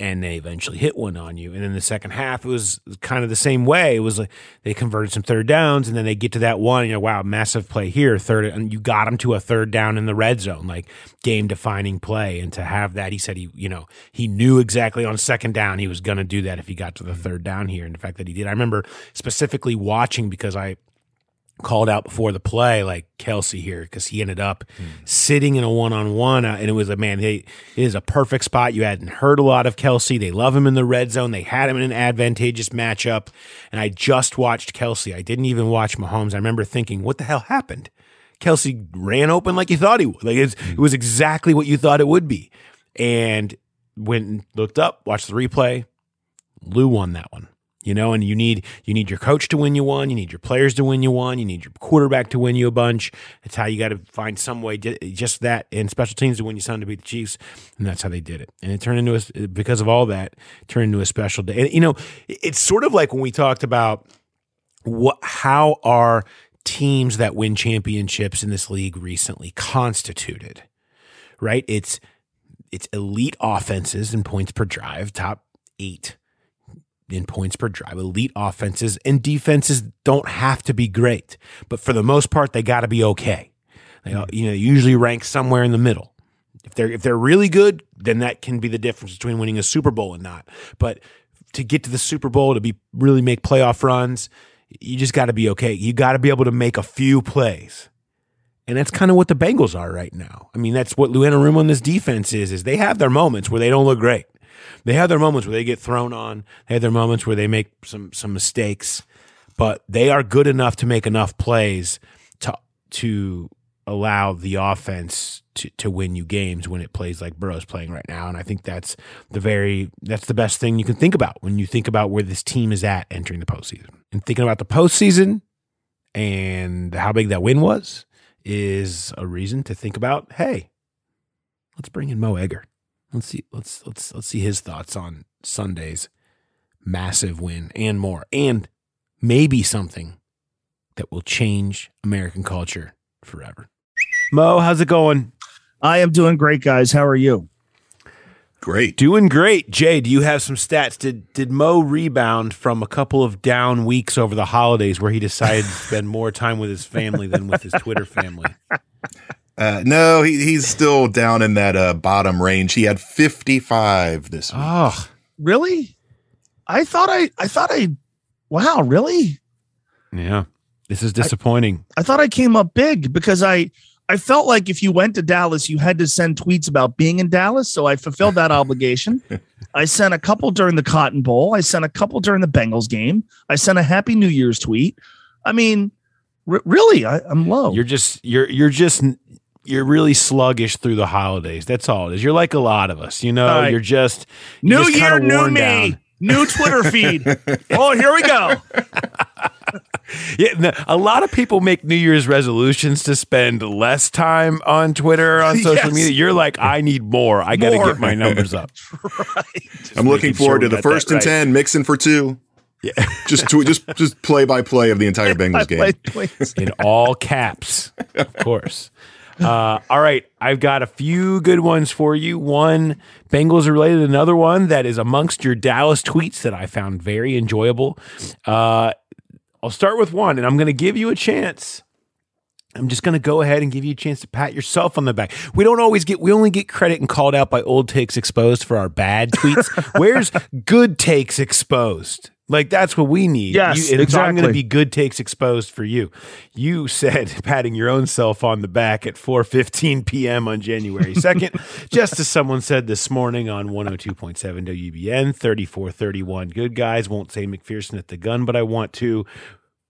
and they eventually hit one on you. And then the second half, it was kind of the same way. It was like they converted some third downs, and then they get to that one. You know, wow, massive play here, third, and you got them to a third down in the red zone, like game defining play. And to have that, he said he, you know, he knew exactly on second down he was going to do that if he got to the third down here. And the fact that he did, I remember specifically watching because I called out before the play, like Kelce here, because he ended up sitting in a one on one. And it was a man, it is a perfect spot. You hadn't heard a lot of Kelce. They love him in the red zone. They had him in an advantageous matchup. And I just watched Kelce. I didn't even watch Mahomes. I remember thinking, what the hell happened? Kelce ran open like you thought he would. Like it's, it was exactly what you thought it would be. And when looked up, watched the replay, Lou won that one you know and you need you need your coach to win you one you need your players to win you one you need your quarterback to win you a bunch. It's how you got to find some way just that and special teams to win you something to beat the chiefs and that's how they did it. And it turned into a because of all that turned into a special day. And you know it's sort of like when we talked about what how are teams that win championships in this league recently constituted right? It's it's elite offenses and points per drive top eight in points per drive. Elite offenses and defenses don't have to be great, but for the most part, they got to be okay. They, you know, usually rank somewhere in the middle. If they're if they're really good, then that can be the difference between winning a Super Bowl and not. But to get to the Super Bowl, to be really make playoff runs, you just got to be okay. You got to be able to make a few plays. And that's kind of what the Bengals are right now. I mean, that's what Lou Anarumo and this defense is, is they have their moments where they don't look great. They have their moments where they get thrown on. They have their moments where they make some some mistakes, but they are good enough to make enough plays to to allow the offense to, to win you games when it plays like Burrow's playing right now. And I think that's the very that's the best thing you can think about when you think about where this team is at entering the postseason. And thinking about the postseason and how big that win was is a reason to think about, hey, let's bring in Mo Egger. Let's see. Let's let's let's see his thoughts on Sunday's massive win and more, and maybe something that will change American culture forever. Mo, how's it going? I am doing great, guys. How are you? Great. Doing great. Jay, do you have some stats? Did did Mo rebound from a couple of down weeks over the holidays where he decided to spend more time with his family than with his Twitter family? Uh, no, he, he's still down in that uh, bottom range. He had 55 this week. Oh, really? I thought I, I thought I, wow, really? Yeah. This is disappointing. I, I thought I came up big because I, I felt like if you went to Dallas, you had to send tweets about being in Dallas. So I fulfilled that obligation. I sent a couple during the Cotton Bowl. I sent a couple during the Bengals game. I sent a Happy New Year's tweet. I mean, r- really, I, am low. You're just you're you're just you're really sluggish through the holidays. That's all it is. You're like a lot of us, you know. Right. You're just you're new just year, new me, down. new Twitter feed. oh, here we go. yeah, a lot of people make New Year's resolutions to spend less time on Twitter on social yes. media. You're like, I need more. I got to get my numbers up. right. I'm looking forward sure to the first and right. ten, Mixon for two. Yeah, just to, just just play by play of the entire Bengals game in all caps, of course. Uh, all right, I've got a few good ones for you. One Bengals related, another one that is amongst your Dallas tweets that I found very enjoyable. Uh, I'll start with one, and I'm going to give you a chance. I'm just going to go ahead and give you a chance to pat yourself on the back. We don't always get, we only get credit and called out by old takes exposed for our bad tweets. Where's good takes exposed? Like that's what we need. Yes, you, exactly. I'm going to be good takes exposed for you. You said patting your own self on the back at 4:15 p.m. on January 2nd, just as someone said this morning on 102.7 WEBN 3431. Good guys won't say McPherson at the gun, but I want to.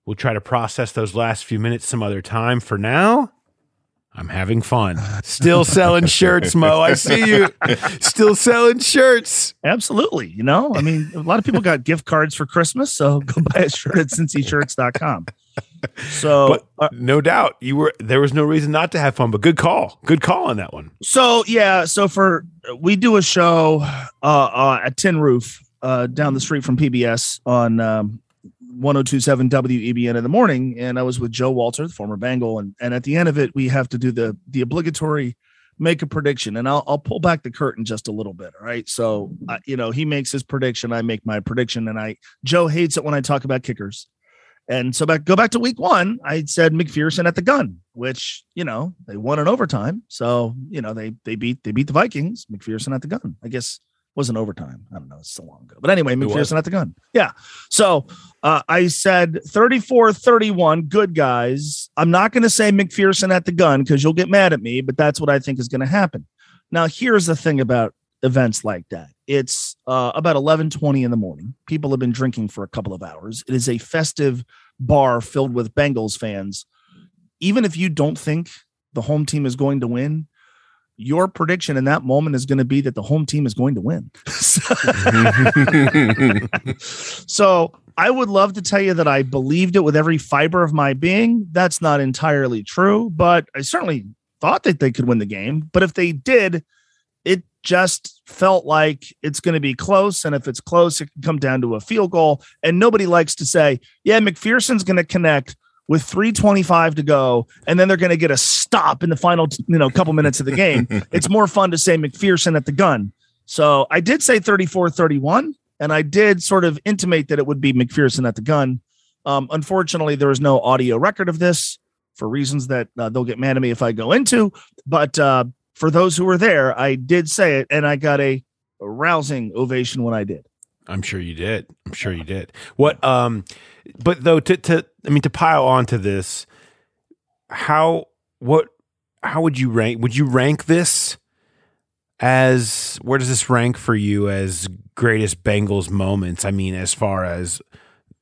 We'll try to process those last few minutes some other time. For now, I'm having fun. Still selling shirts, Mo. I see you. Still selling shirts. Absolutely. You know, I mean, a lot of people got gift cards for Christmas, so go buy a shirt at cincyshirts.com. So, but uh, no doubt you were there was no reason not to have fun, but good call. Good call on that one. So, yeah, so for we do a show uh, uh at Tin Roof uh down the street from PBS on um 1027 WEBN in the morning, and I was with Joe Walter, the former Bengal, and and at the end of it, we have to do the the obligatory make a prediction, and I'll I'll pull back the curtain just a little bit. All right, so you know he makes his prediction, I make my prediction, and I Joe hates it when I talk about kickers, and so back go back to week one, I said McPherson at the gun, which you know they won in overtime, so you know they they beat they beat the Vikings, McPherson at the gun. I guess wasn't overtime. I don't know. It's so long ago. But anyway. McPherson at the gun. Yeah. So uh, I said 34 31, good guys. I'm not going to say McPherson at the gun because you'll get mad at me, but that's what I think is going to happen. Now, here's the thing about events like that it's uh, about 11 20 in the morning. People have been drinking for a couple of hours. It is a festive bar filled with Bengals fans. Even if you don't think the home team is going to win, your prediction in that moment is going to be that the home team is going to win. so I would love to tell you that I believed it with every fiber of my being. That's not entirely true, but I certainly thought that they could win the game. But if they did, it just felt like it's going to be close. And if it's close, it can come down to a field goal. And nobody likes to say, yeah, McPherson's going to connect with 325 to go and then they're going to get a stop in the final you know couple minutes of the game. It's more fun to say mcpherson at the gun. So i did say 34 31 and i did sort of intimate that it would be mcpherson at the gun. Um, unfortunately there is no audio record of this for reasons that uh, they'll get mad at me if i go into but uh, for those who were there i did say it and i got a, a rousing ovation when i did I'm sure you did. I'm sure you did. What um but though to to I mean to pile onto this, how what how would you rank would you rank this as where does this rank for you as greatest Bengals moments? I mean as far as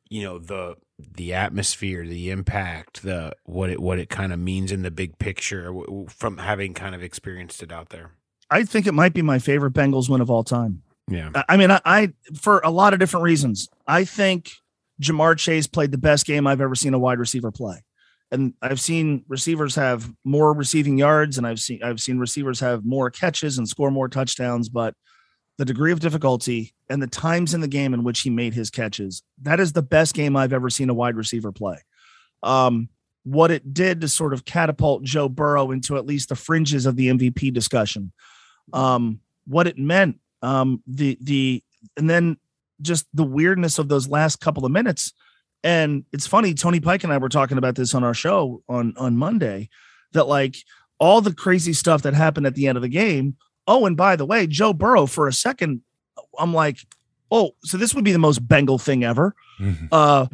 you know the the atmosphere, the impact, the what it what it kind of means in the big picture from having kind of experienced it out there. I think it might be my favorite Bengals win of all time. Yeah. I mean, I, I, for a lot of different reasons, I think Ja'Marr Chase played the best game I've ever seen a wide receiver play. And I've seen receivers have more receiving yards and I've seen I've seen receivers have more catches and score more touchdowns, but the degree of difficulty and the times in the game in which he made his catches, that is the best game I've ever seen a wide receiver play. Um, what it did to sort of catapult Joe Burrow into at least the fringes of the MVP discussion. Um, what it meant um, the the and then just the weirdness of those last couple of minutes. And it's funny, Tony Pike and I were talking about this on our show on on Monday, that like all the crazy stuff that happened at the end of the game. Oh, and by the way, Joe Burrow for a second, I'm like, oh, so this would be the most Bengal thing ever. Mm-hmm. Uh,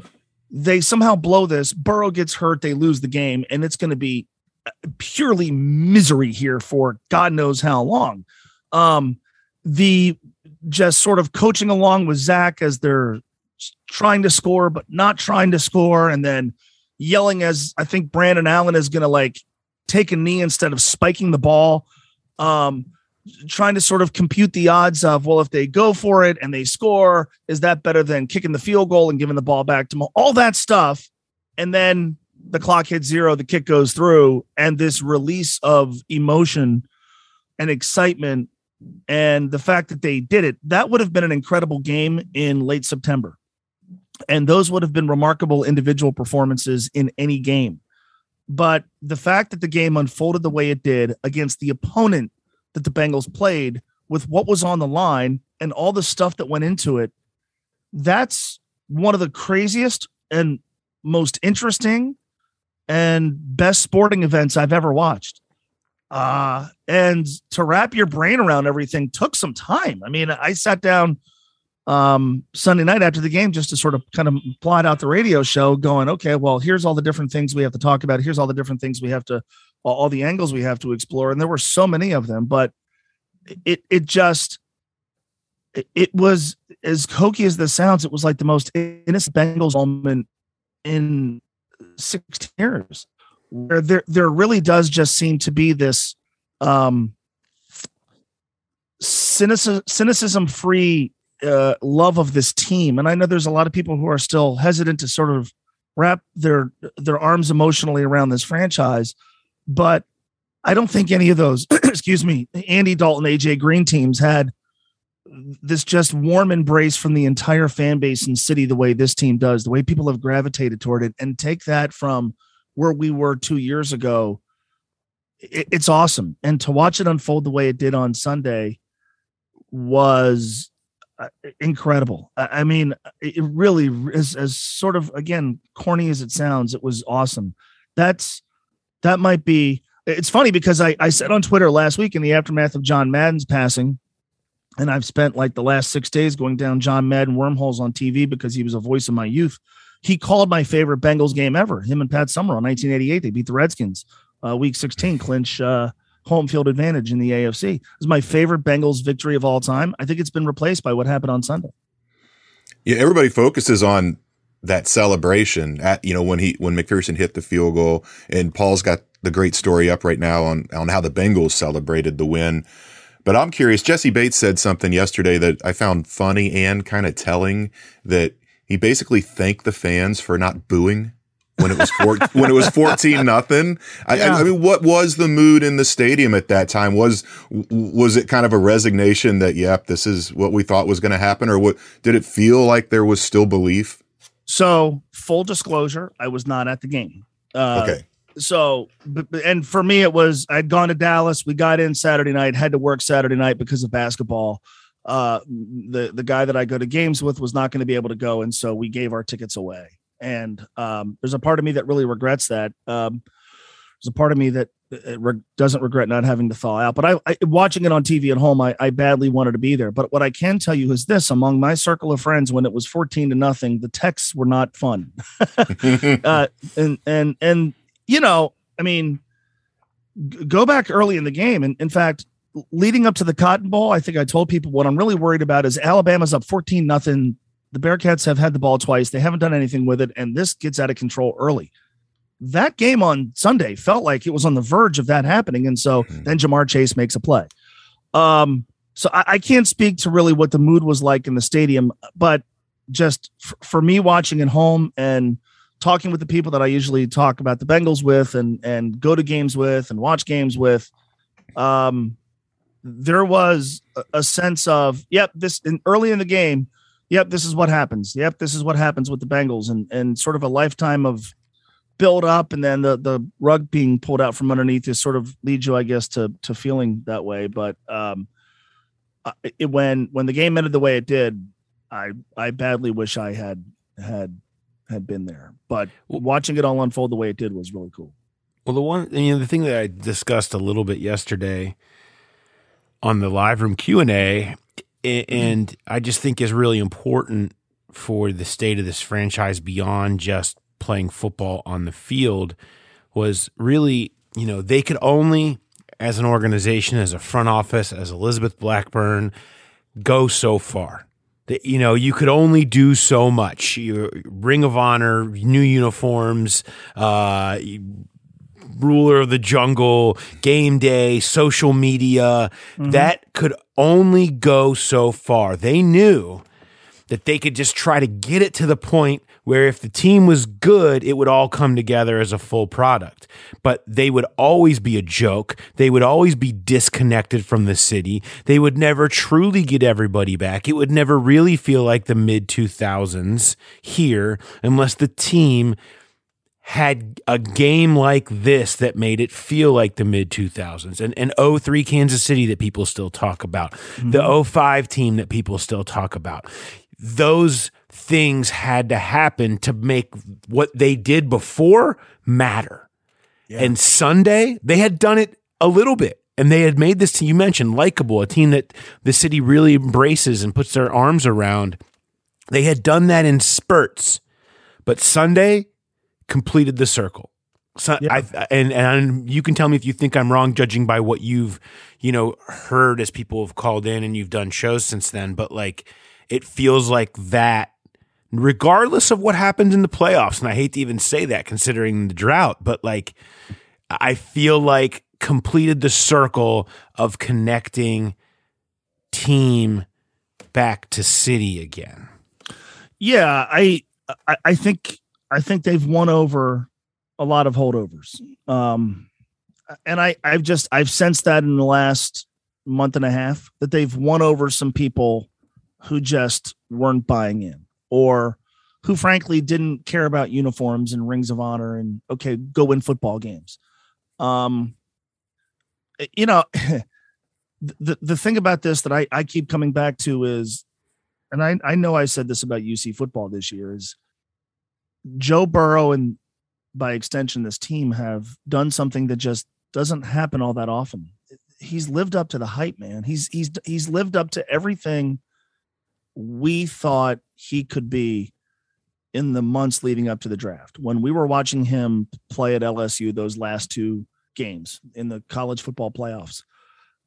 they somehow blow this. Burrow gets hurt, they lose the game, and it's going to be uh, purely misery here for God knows how long. Um, the just sort of coaching along with Zac as they're trying to score, but not trying to score, and then yelling as I think Brandon Allen is going to like take a knee instead of spiking the ball. Um, trying to sort of compute the odds of, well, if they go for it and they score, is that better than kicking the field goal and giving the ball back to Mo? All that stuff. And then the clock hits zero, the kick goes through, and this release of emotion and excitement and the fact that they did it, that would have been an incredible game in late September. And those would have been remarkable individual performances in any game. But the fact that the game unfolded the way it did against the opponent that the Bengals played with what was on the line and all the stuff that went into it, that's one of the craziest and most interesting and best sporting events I've ever watched. Uh, and to wrap your brain around everything took some time. I mean, I sat down um, Sunday night after the game just to sort of kind of plot out the radio show, going, okay, well, here's all the different things we have to talk about. Here's all the different things we have to, all, the angles we have to explore. And there were so many of them, but it, it just, it, it was as hokey as this sounds. It was like the most innocent Bengals moment in 16 years there there really does just seem to be this um cynicism, cynicism free uh, love of this team. And i know there's a lot of people who are still hesitant to sort of wrap their their arms emotionally around this franchise. But i don't think any of those excuse me andy dalton aj green teams had this just warm embrace from the entire fan base and city the way this team does the way people have gravitated toward it. And take that from where we were two years ago, it, it's awesome. And to watch it unfold the way it did on Sunday was uh, incredible. I mean, it really is as sort of again corny as it sounds. It was awesome. That's that might be. It's funny because I I said on Twitter last week in the aftermath of John Madden's passing, and I've spent like the last six days going down John Madden wormholes on TV because he was a voice of my youth. He called my favorite Bengals game ever. Him and Pat Summerall, 1988. They beat the Redskins, uh, Week 16, clinch uh, home field advantage in the AFC. It was my favorite Bengals victory of all time. I think it's been replaced by what happened on Sunday. Yeah, everybody focuses on that celebration at you know when he when McPherson hit the field goal, and Paul's got the great story up right now on on how the Bengals celebrated the win. But I'm curious. Jessie Bates said something yesterday that I found funny and kind of telling. That he basically thanked the fans for not booing when it was four, when it was fourteen nothing. I, Yeah. I, I mean, what was the mood in the stadium at that time? Was was it kind of a resignation that yep, this is what we thought was going to happen, or what did it feel like there was still belief? So, full disclosure, I was not at the game. Uh, Okay. So, and for me, it was I'd gone to Dallas. We got in Saturday night, had to work Saturday night because of basketball. Uh, the the guy that I go to games with was not going to be able to go, and so we gave our tickets away. And um, there's a part of me that really regrets that. Um, there's a part of me that uh, re- doesn't regret not having to thaw out. But I, I watching it on TV at home, I, I badly wanted to be there. But what I can tell you is this: among my circle of friends, when it was 14 to nothing, the texts were not fun. uh, and and and you know, I mean, go back early in the game, and in fact, leading up to the Cotton Bowl, I think I told people what I'm really worried about is Alabama's up 14 nothing. The Bearcats have had the ball twice; they haven't done anything with it, and this gets out of control early. That game on Sunday felt like it was on the verge of that happening, and so then Ja'Marr Chase makes a play. Um, so I, I can't speak to really what the mood was like in the stadium, but just f- for me watching at home and talking with the people that I usually talk about the Bengals with and and go to games with and watch games with, um, there was a, sense of yep, this in, early in the game, yep, this is what happens. Yep, this is what happens with the Bengals and and sort of a lifetime of build up and then the the rug being pulled out from underneath is sort of leads you, I guess, to to feeling that way. But um, it, when when the game ended the way it did, I I badly wish I had had had been there. But watching it all unfold the way it did was really cool. Well, the one, you know, the thing that I discussed a little bit yesterday on the live room Q and A, and I just think is really important for the state of this franchise beyond just playing football on the field was really, you know, they could only, as an organization, as a front office, as Elizabeth Blackburn, go so far. That you know, you could only do so much. You, Ring of Honor, new uniforms, uh, ruler of the jungle, game day, social media. Mm-hmm. That could only go so far. They knew that they could just try to get it to the point where if the team was good, it would all come together as a full product. But they would always be a joke. They would always be disconnected from the city. They would never truly get everybody back. It would never really feel like the mid 2000s here unless the team had a game like this that made it feel like the mid 2000s and and 03 Kansas City that people still talk about the mm-hmm. 05 team that people still talk about. Those things had to happen to make what they did before matter. And Sunday they had done it a little bit and they had made this team you mentioned likable a team that the city really embraces and puts their arms around. They had done that in spurts. But Sunday completed the circle. So I and and you can tell me if you think I'm wrong, judging by what you've you know heard as people have called in and you've done shows since then. But like, it feels like that, regardless of what happens in the playoffs. And I hate to even say that, considering the drought. But like, I feel like completed the circle of connecting team back to city again. Yeah, I, I I think I think they've won over a lot of holdovers. Um and I I've just I've sensed that in the last month and a half that they've won over some people who just weren't buying in or who frankly didn't care about uniforms and rings of honor and okay, go win football games. Um you know, the the thing about this that I I keep coming back to is and I, I know I said this about UC football this year is Joe Burrow and by extension this team have done something that just doesn't happen all that often. he's lived up to the hype, man. He's he's he's lived up to everything we thought he could be in the months leading up to the draft. When we were watching him play at LSU those last two games in the college football playoffs,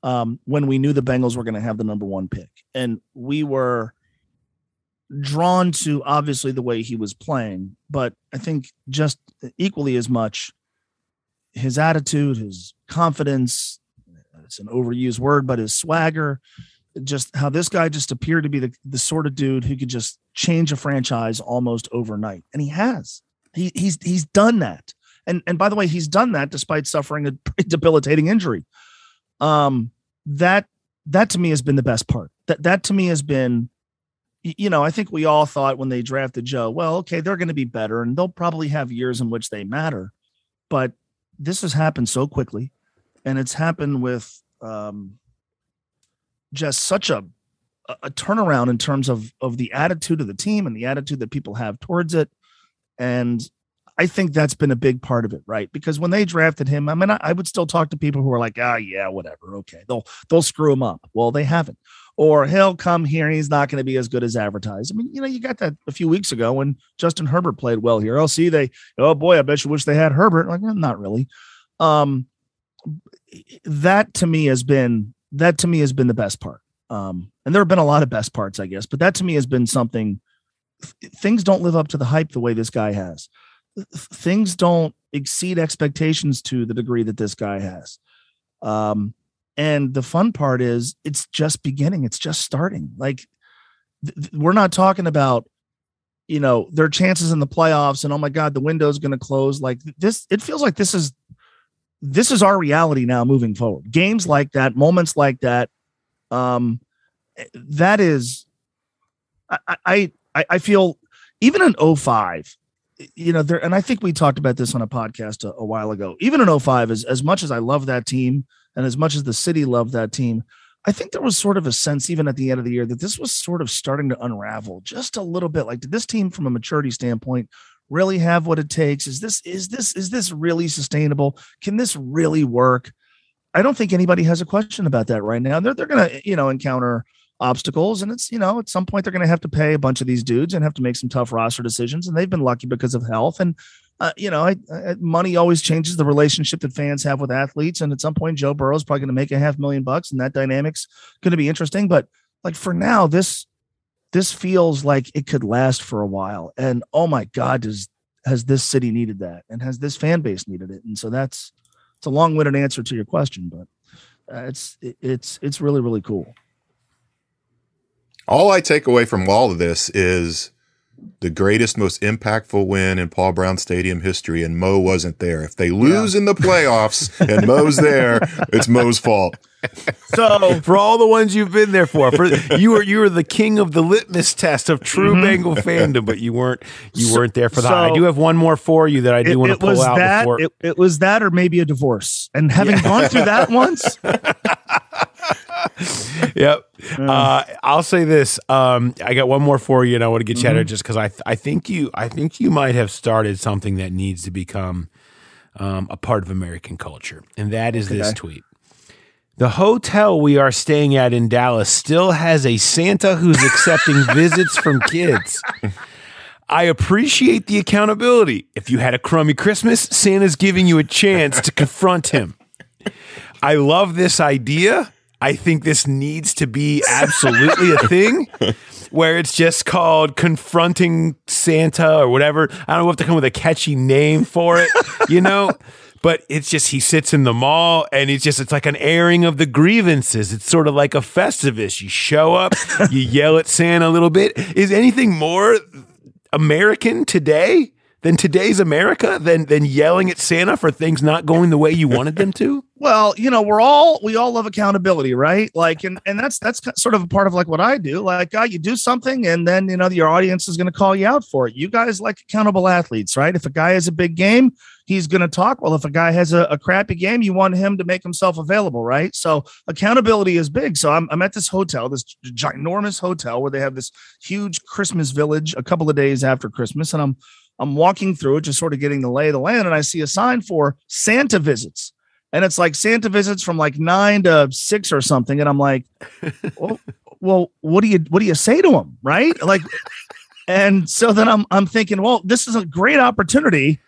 um, when we knew the Bengals were going to have the number one pick, and we were drawn to obviously the way he was playing, but I think just equally as much his attitude, his confidence. It's an overused word, but his swagger, just how this guy just appeared to be the, the sort of dude who could just change a franchise almost overnight. And he has. He, he's he's done that. And and by the way, he's done that despite suffering a debilitating injury. Um that that to me has been the best part. That that to me has been you know, I think we all thought when they drafted Joe, well, okay, they're going to be better and they'll probably have years in which they matter. But this has happened so quickly and it's happened with um just such a a turnaround in terms of of the attitude of the team and the attitude that people have towards it and i think that's been a big part of it right? Because when they drafted him i mean i, I would still talk to people who are like ah oh, yeah whatever okay they'll they'll screw him up. Well they haven't. Or he'll come here and he's not going to be as good as advertised. I mean you know you got that a few weeks ago when justin herbert played well here. Oh see they oh boy i bet you wish they had herbert. Like not really. Um that to me has been that to me has been the best part. Um, and there have been a lot of best parts, I guess, but that to me has been something. Things don't live up to the hype the way this guy has. Things don't exceed expectations to the degree that this guy has. Um, and the fun part is it's just beginning. It's just starting. Like th- we're not talking about, you know, their chances in the playoffs and oh my God, the window's going to close. Like this, it feels like this is this is our reality now moving forward. Games like that, moments like that, um, that is, I, I, I feel even in 05, you know, there, and I think we talked about this on a podcast a, a while ago. Even in 05, as, as much as I love that team and as much as the city loved that team, I think there was sort of a sense, even at the end of the year, that this was sort of starting to unravel just a little bit. Like, did this team, from a maturity standpoint, really have what it takes? Is this is this is this really sustainable? Can this really work? I don't think anybody has a question about that right now. They're they're to you know encounter obstacles, and it's you know at some point they're going to have to pay a bunch of these dudes and have to make some tough roster decisions. And they've been lucky because of health and. Uh, you know, I, I, money always changes the relationship that fans have with athletes, and at some point, Joe Burrow is probably going to make a half million bucks, and that dynamic's going to be interesting. But like for now, this this feels like it could last for a while. And oh my God, does has this city needed that, and has this fan base needed it? And so that's it's a long-winded answer to your question, but uh, it's it's it's really really cool. All I take away from all of this is the greatest, most impactful win in Paul Brown Stadium history, and Mo wasn't there. If they lose yeah. in the playoffs and Mo's there, it's Mo's fault. So for all the ones you've been there for, for you were you were the king of the litmus test of true mm-hmm. Bengal fandom, but you weren't you weren't there for that. So I do have one more for you that I do it, want to pull out. That, before. It, it, was that, or maybe a divorce. And having yeah. gone through that once. yep. Uh, I'll say this. Um, I got one more for you, and I want to get you mm-hmm. out of just because I th- I think you I think you might have started something that needs to become um, a part of American culture, and that is okay. this tweet. The hotel we are staying at in Dallas still has a Santa who's accepting visits from kids. I appreciate the accountability. If you had a crummy Christmas, Santa's giving you a chance to confront him. I love this idea. I think this needs to be absolutely a thing where it's just called confronting Santa or whatever. I don't know, have to come with a catchy name for it, you know? but it's just he sits in the mall and it's just it's like an airing of the grievances. It's sort of like a festivus. You show up, you yell at Santa a little bit. Is anything more American today than today's America than than yelling at Santa for things not going the way you wanted them to? Well, you know, we're all we all love accountability, right? Like, and and that's that's sort of a part of like what I do. Like, God, you do something, and then you know your audience is going to call you out for it. You guys like accountable athletes, right? If a guy has a big game, he's going to talk. Well, if a guy has a, a, crappy game, you want him to make himself available, right? So accountability is big. So I'm I'm at this hotel, this ginormous hotel where they have this huge Christmas village a couple of days after Christmas, and I'm I'm walking through it, just sort of getting the lay of the land, and I see a sign for Santa visits and it's like Santa visits from like nine to six or something, and I'm like, well, oh, well, what do you what do you say to him, right? Like, and so then I'm I'm thinking, well, this is a great opportunity.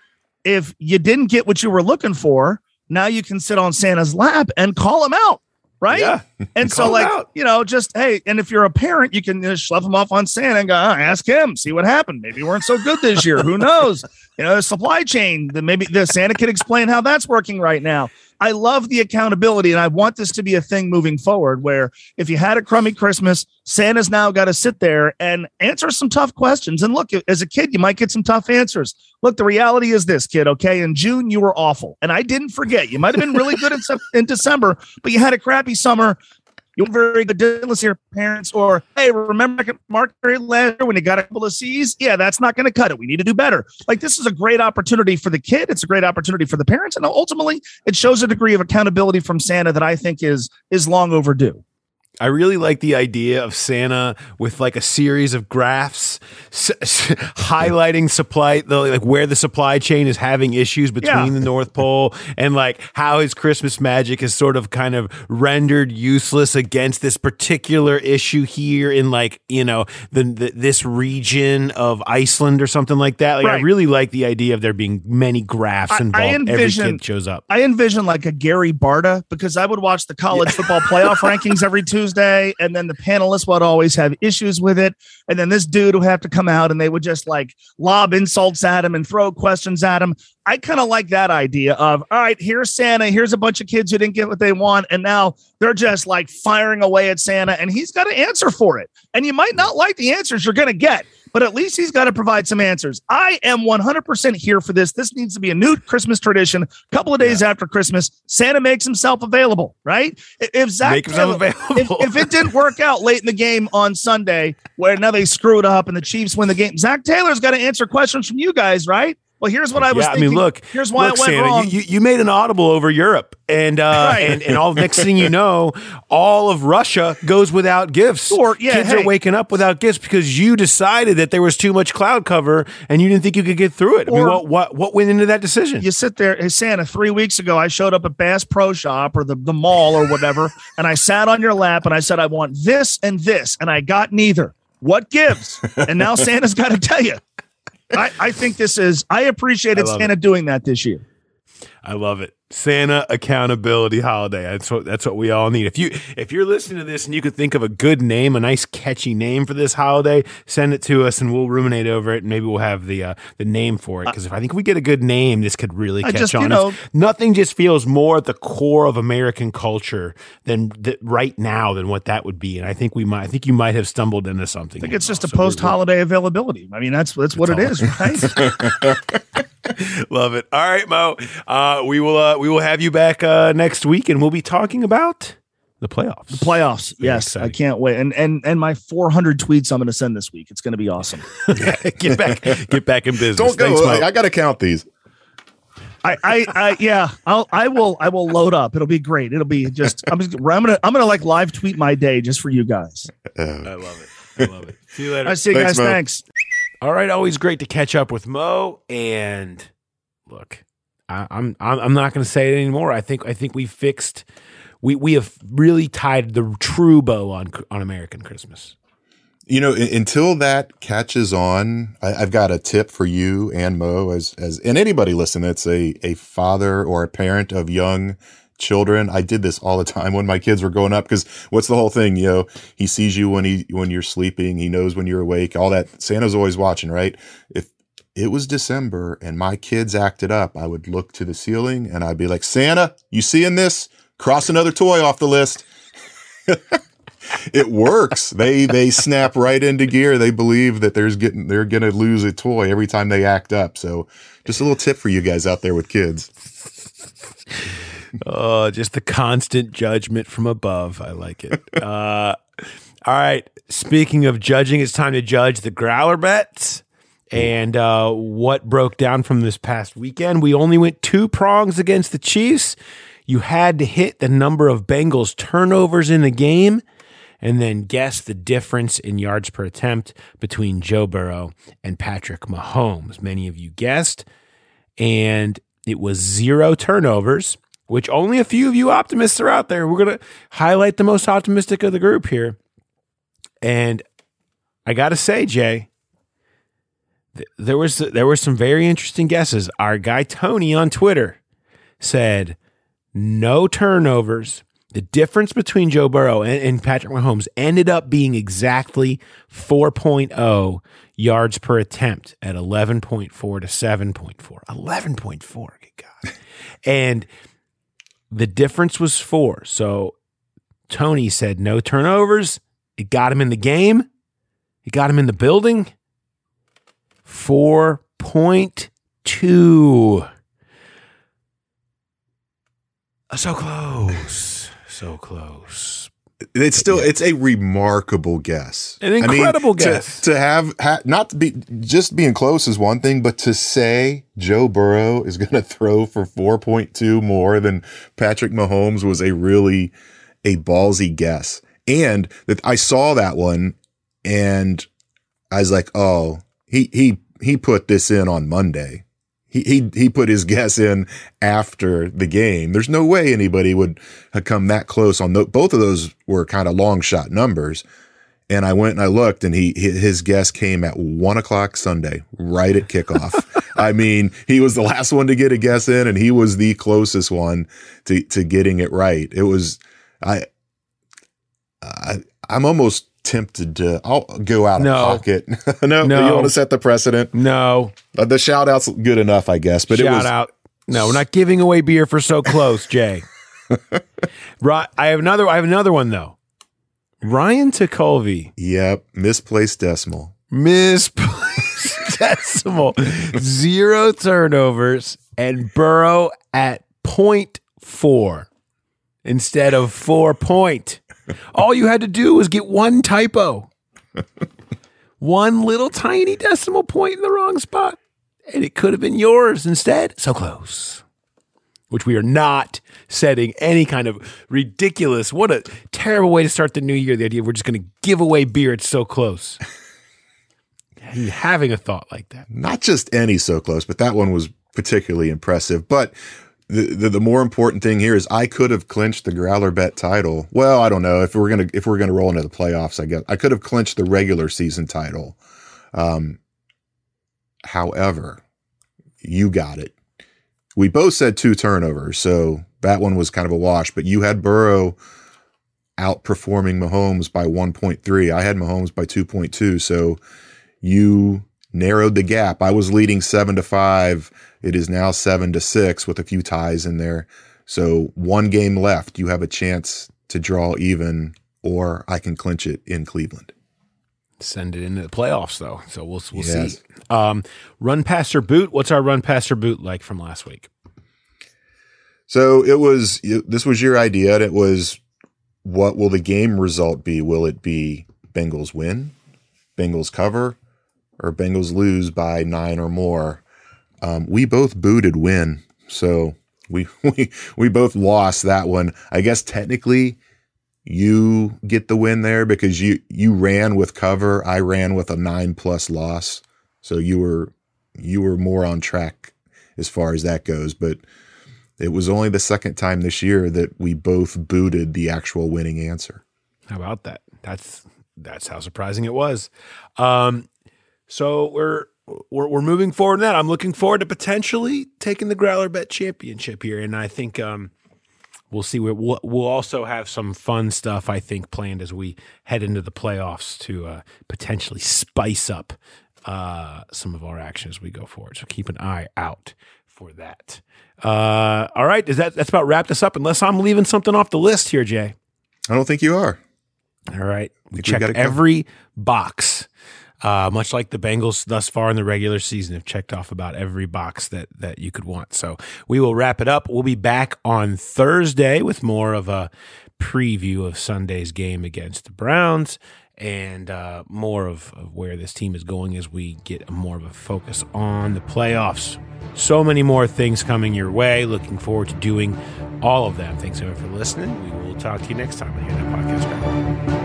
If you didn't get what you were looking for, now you can sit on Santa's lap and call him out, right? Yeah. And so, like, out. you know, just hey, and if you're a parent, you can just shove him off on Santa and go, "Ah, ask him, see what happened. Maybe we weren't so good this year. Who knows? You know, the supply chain. Then maybe the Santa can explain how that's working right now. I love the accountability, and I want this to be a thing moving forward. Where if you had a crummy Christmas, Santa's now got to sit there and answer some tough questions. And look, as a kid, you might get some tough answers. Look, the reality is this, kid. Okay, in June you were awful, and I didn't forget. You might have been really good in, in December, but you had a crappy summer. You were very good. Didn't listen parents, or hey, remember Mark last when you got a couple of C's? Yeah, that's not going to cut it. We need to do better. Like this is a great opportunity for the kid. It's a great opportunity for the parents, and ultimately, it shows a degree of accountability from Santa that I think is is long overdue. I really like the idea of Santa with like a series of graphs s- s- highlighting supply, the, like where the supply chain is having issues between Yeah. the North Pole and like how his Christmas magic is sort of kind of rendered useless against this particular issue here in like, you know, the, the this region of Iceland or something like that. Like I really like the idea of there being many graphs I- I involved. Every envision- kid shows up. I envision like a Gary Barta because I would watch the college football playoff rankings every Tuesday, and then the panelists would always have issues with it, and then this dude would have to come out and they would just like lob insults at him and throw questions at him. I kind of like that idea of all right, here's Santa, here's a bunch of kids who didn't get what they want, and now they're just like firing away at Santa, and he's got to answer for it. And you might not like the answers you're going to get, but at least he's got to provide some answers. I am 100% here for this. This needs to be a new Christmas tradition. A couple of days after Christmas, Santa makes himself available, right? If Zac Taylor- available. If, if it didn't work out late in the game on Sunday, where now they screw it up and the Chiefs win the game, Zac Taylor's got to answer questions from you guys, right? Well, here's what I was yeah, thinking. I mean, look. here's why look, it went Santa, wrong. You, you made an audible over Europe, and uh, Right. and and all next thing you know, all of Russia goes without gifts. Or, yeah, kids hey. are waking up without gifts because you decided that there was too much cloud cover, and you didn't think you could get through it. I mean, what what what went into that decision? you sit there, hey Santa, three weeks ago, I showed up at Bass Pro Shop or the, the mall or whatever, and I sat on your lap and I said, I want this and this, and I got neither. What gives? And now Santa's got to tell you. I, I think this is, I appreciate I love Santa doing that this year. I love it. Santa accountability holiday. That's what that's what we all need. If you if you're listening to this and you could think of a good name, a nice catchy name for this holiday, send it to us and we'll ruminate over it and maybe we'll have the uh, the name for it because if I think we get a good name, this could really I catch just, you on. know- nothing just feels more at the core of American culture than th- right now than what that would be. And I think we might I think you might have stumbled into something. I think it's just a post holiday availability. I mean, that's that's what it is, right? Love it. All right, Mo. Uh, we will uh, we will have you back uh, next week, and we'll be talking about the playoffs. The playoffs. Yes, I can't wait. And and and my 400 tweets I'm going to send this week. It's going to be awesome. get back, get back in business. Don't go. Thanks, Mo. I, I got to count these. I, I, I, yeah, I'll, I will, I will load up. It'll be great. It'll be just, I'm just, I'm gonna, I'm gonna like live tweet my day just for you guys. I love it. I love it. See you later. I see you Thanks, guys. Mo. Thanks. All right, always great to catch up with Mo. And look, I, I'm I'm not going to say it anymore. I think I think we fixed. We we have really tied the true bow on on American Christmas. You know, un- until that catches on, I, I've got a tip for you and Mo, as as and anybody listening that's a a father or a parent of young children. I did this all the time when my kids were growing up because what's the whole thing? You know, he sees you when he when you're sleeping, he knows when you're awake. All that Santa's always watching, right? If it was December and my kids acted up, I would look to the ceiling and I'd be like, Santa, you seeing this? Cross another toy off the list. it works. They they snap right into gear. They believe that there's getting they're gonna lose a toy every time they act up. So just a little tip for you guys out there with kids. Oh, just the constant judgment from above. I like it. uh, all right. Speaking of judging, it's time to judge the growler bets and uh, what broke down from this past weekend. We only went two prongs against the Chiefs. You had to hit the number of Bengals turnovers in the game and then guess the difference in yards per attempt between Joe Burrow and Patrick Mahomes. Many of you guessed, and it was zero turnovers. which only a few of you optimists are out there. We're going to highlight the most optimistic of the group here. And I got to say, Jay, there was there were some very interesting guesses. Our guy Tony on Twitter said no turnovers. The difference between Joe Burrow and, and Patrick Mahomes ended up being exactly 4.0 yards per attempt at 11.4 to 7.4. 11.4, good God. and the difference was four. So Tony said no turnovers. It got him in the game. It got him in the building. 4.2. So close. So close. It's still it's a remarkable guess. An incredible to- guess. To, have ha, not to be just being close is one thing, but to say Joe Burrow is going to throw for 4.2 more than Patrick Mahomes was a really a ballsy guess. And that I saw that one and I was like, "Oh, he he he put this in on Monday." He, he he put his guess in after the game. There's no way anybody would have come that close on tho- both of those were kind of long shot numbers. And I went and I looked, and he his guess came at one o'clock Sunday, right at kickoff. I mean, he was the last one to get a guess in, and he was the closest one to to getting it right. It was I I I'm almost tempted to I'll go out No. of pocket. no, No. you want to set the precedent. No. Uh, the shout out's good enough, I guess. But Shout it was out. No, we're not giving away beer for so close, Jay. right. I have another I have another one though. Ryan Tekulve Yep, misplaced decimal. misplaced decimal. Zero turnovers and Burrow at point four instead of four point. All you had to do was get one typo. one little tiny decimal point in the wrong spot. And it could have been yours instead. So close. Which we are not setting any kind of ridiculous. What a terrible way to start the new year. The idea we're just going to give away beer. It's so close. Having a thought like that. Not just any so close, but that one was particularly impressive. But the, the the more important thing here is I could have clinched the Growler Bet title. Well, I don't know if we're gonna if we're gonna roll into the playoffs. I guess I could have clinched the regular season title. Um, however, you got it. We both said two turnovers, so that one was kind of a wash. But you had Burrow outperforming Mahomes by 1.3. I had Mahomes by 2.2. So you narrowed the gap. I was leading seven to five. It is now seven to six with a few ties in there. So one game left. You have a chance to draw even, or I can clinch it in Cleveland. Send it into the playoffs though. So we'll we'll Yes. see. Um, run past or boot. What's our run past or boot like from last week? So it was, this was your idea. And it was, what will the game result be? Will it be Bengals win, Bengals cover, or Bengals lose by nine or more? Um, we both booted win. So we, we, we both lost that one. I guess technically you get the win there because you, you ran with cover. I ran with a nine plus loss. So you were, you were more on track as far as that goes. But it was only the second time this year that we both booted the actual winning answer. How about that? That's that's how surprising it was. Um, so we're we're we're moving forward in that. I'm looking forward to potentially taking the Growler Bet Championship here, and I think um, we'll see. We'll we'll also have some fun stuff I think planned as we head into the playoffs to uh, potentially spice up uh, some of our action as we go forward. So keep an eye out for that. Uh, all right, does that that's about wrap this up? Unless I'm leaving something off the list here, Jay. I don't think you are. All right. We checked every box. Uh, much like the Bengals thus far in the regular season have checked off about every box that that you could want. So we will wrap it up. We'll be back on Thursday with more of a preview of Sunday's game against the Browns and uh, more of, of where this team is going as we get more of a focus on the playoffs. So many more things coming your way. Looking forward to doing all of them. Thanks everyone for listening. We will talk to you next time on That Podcast.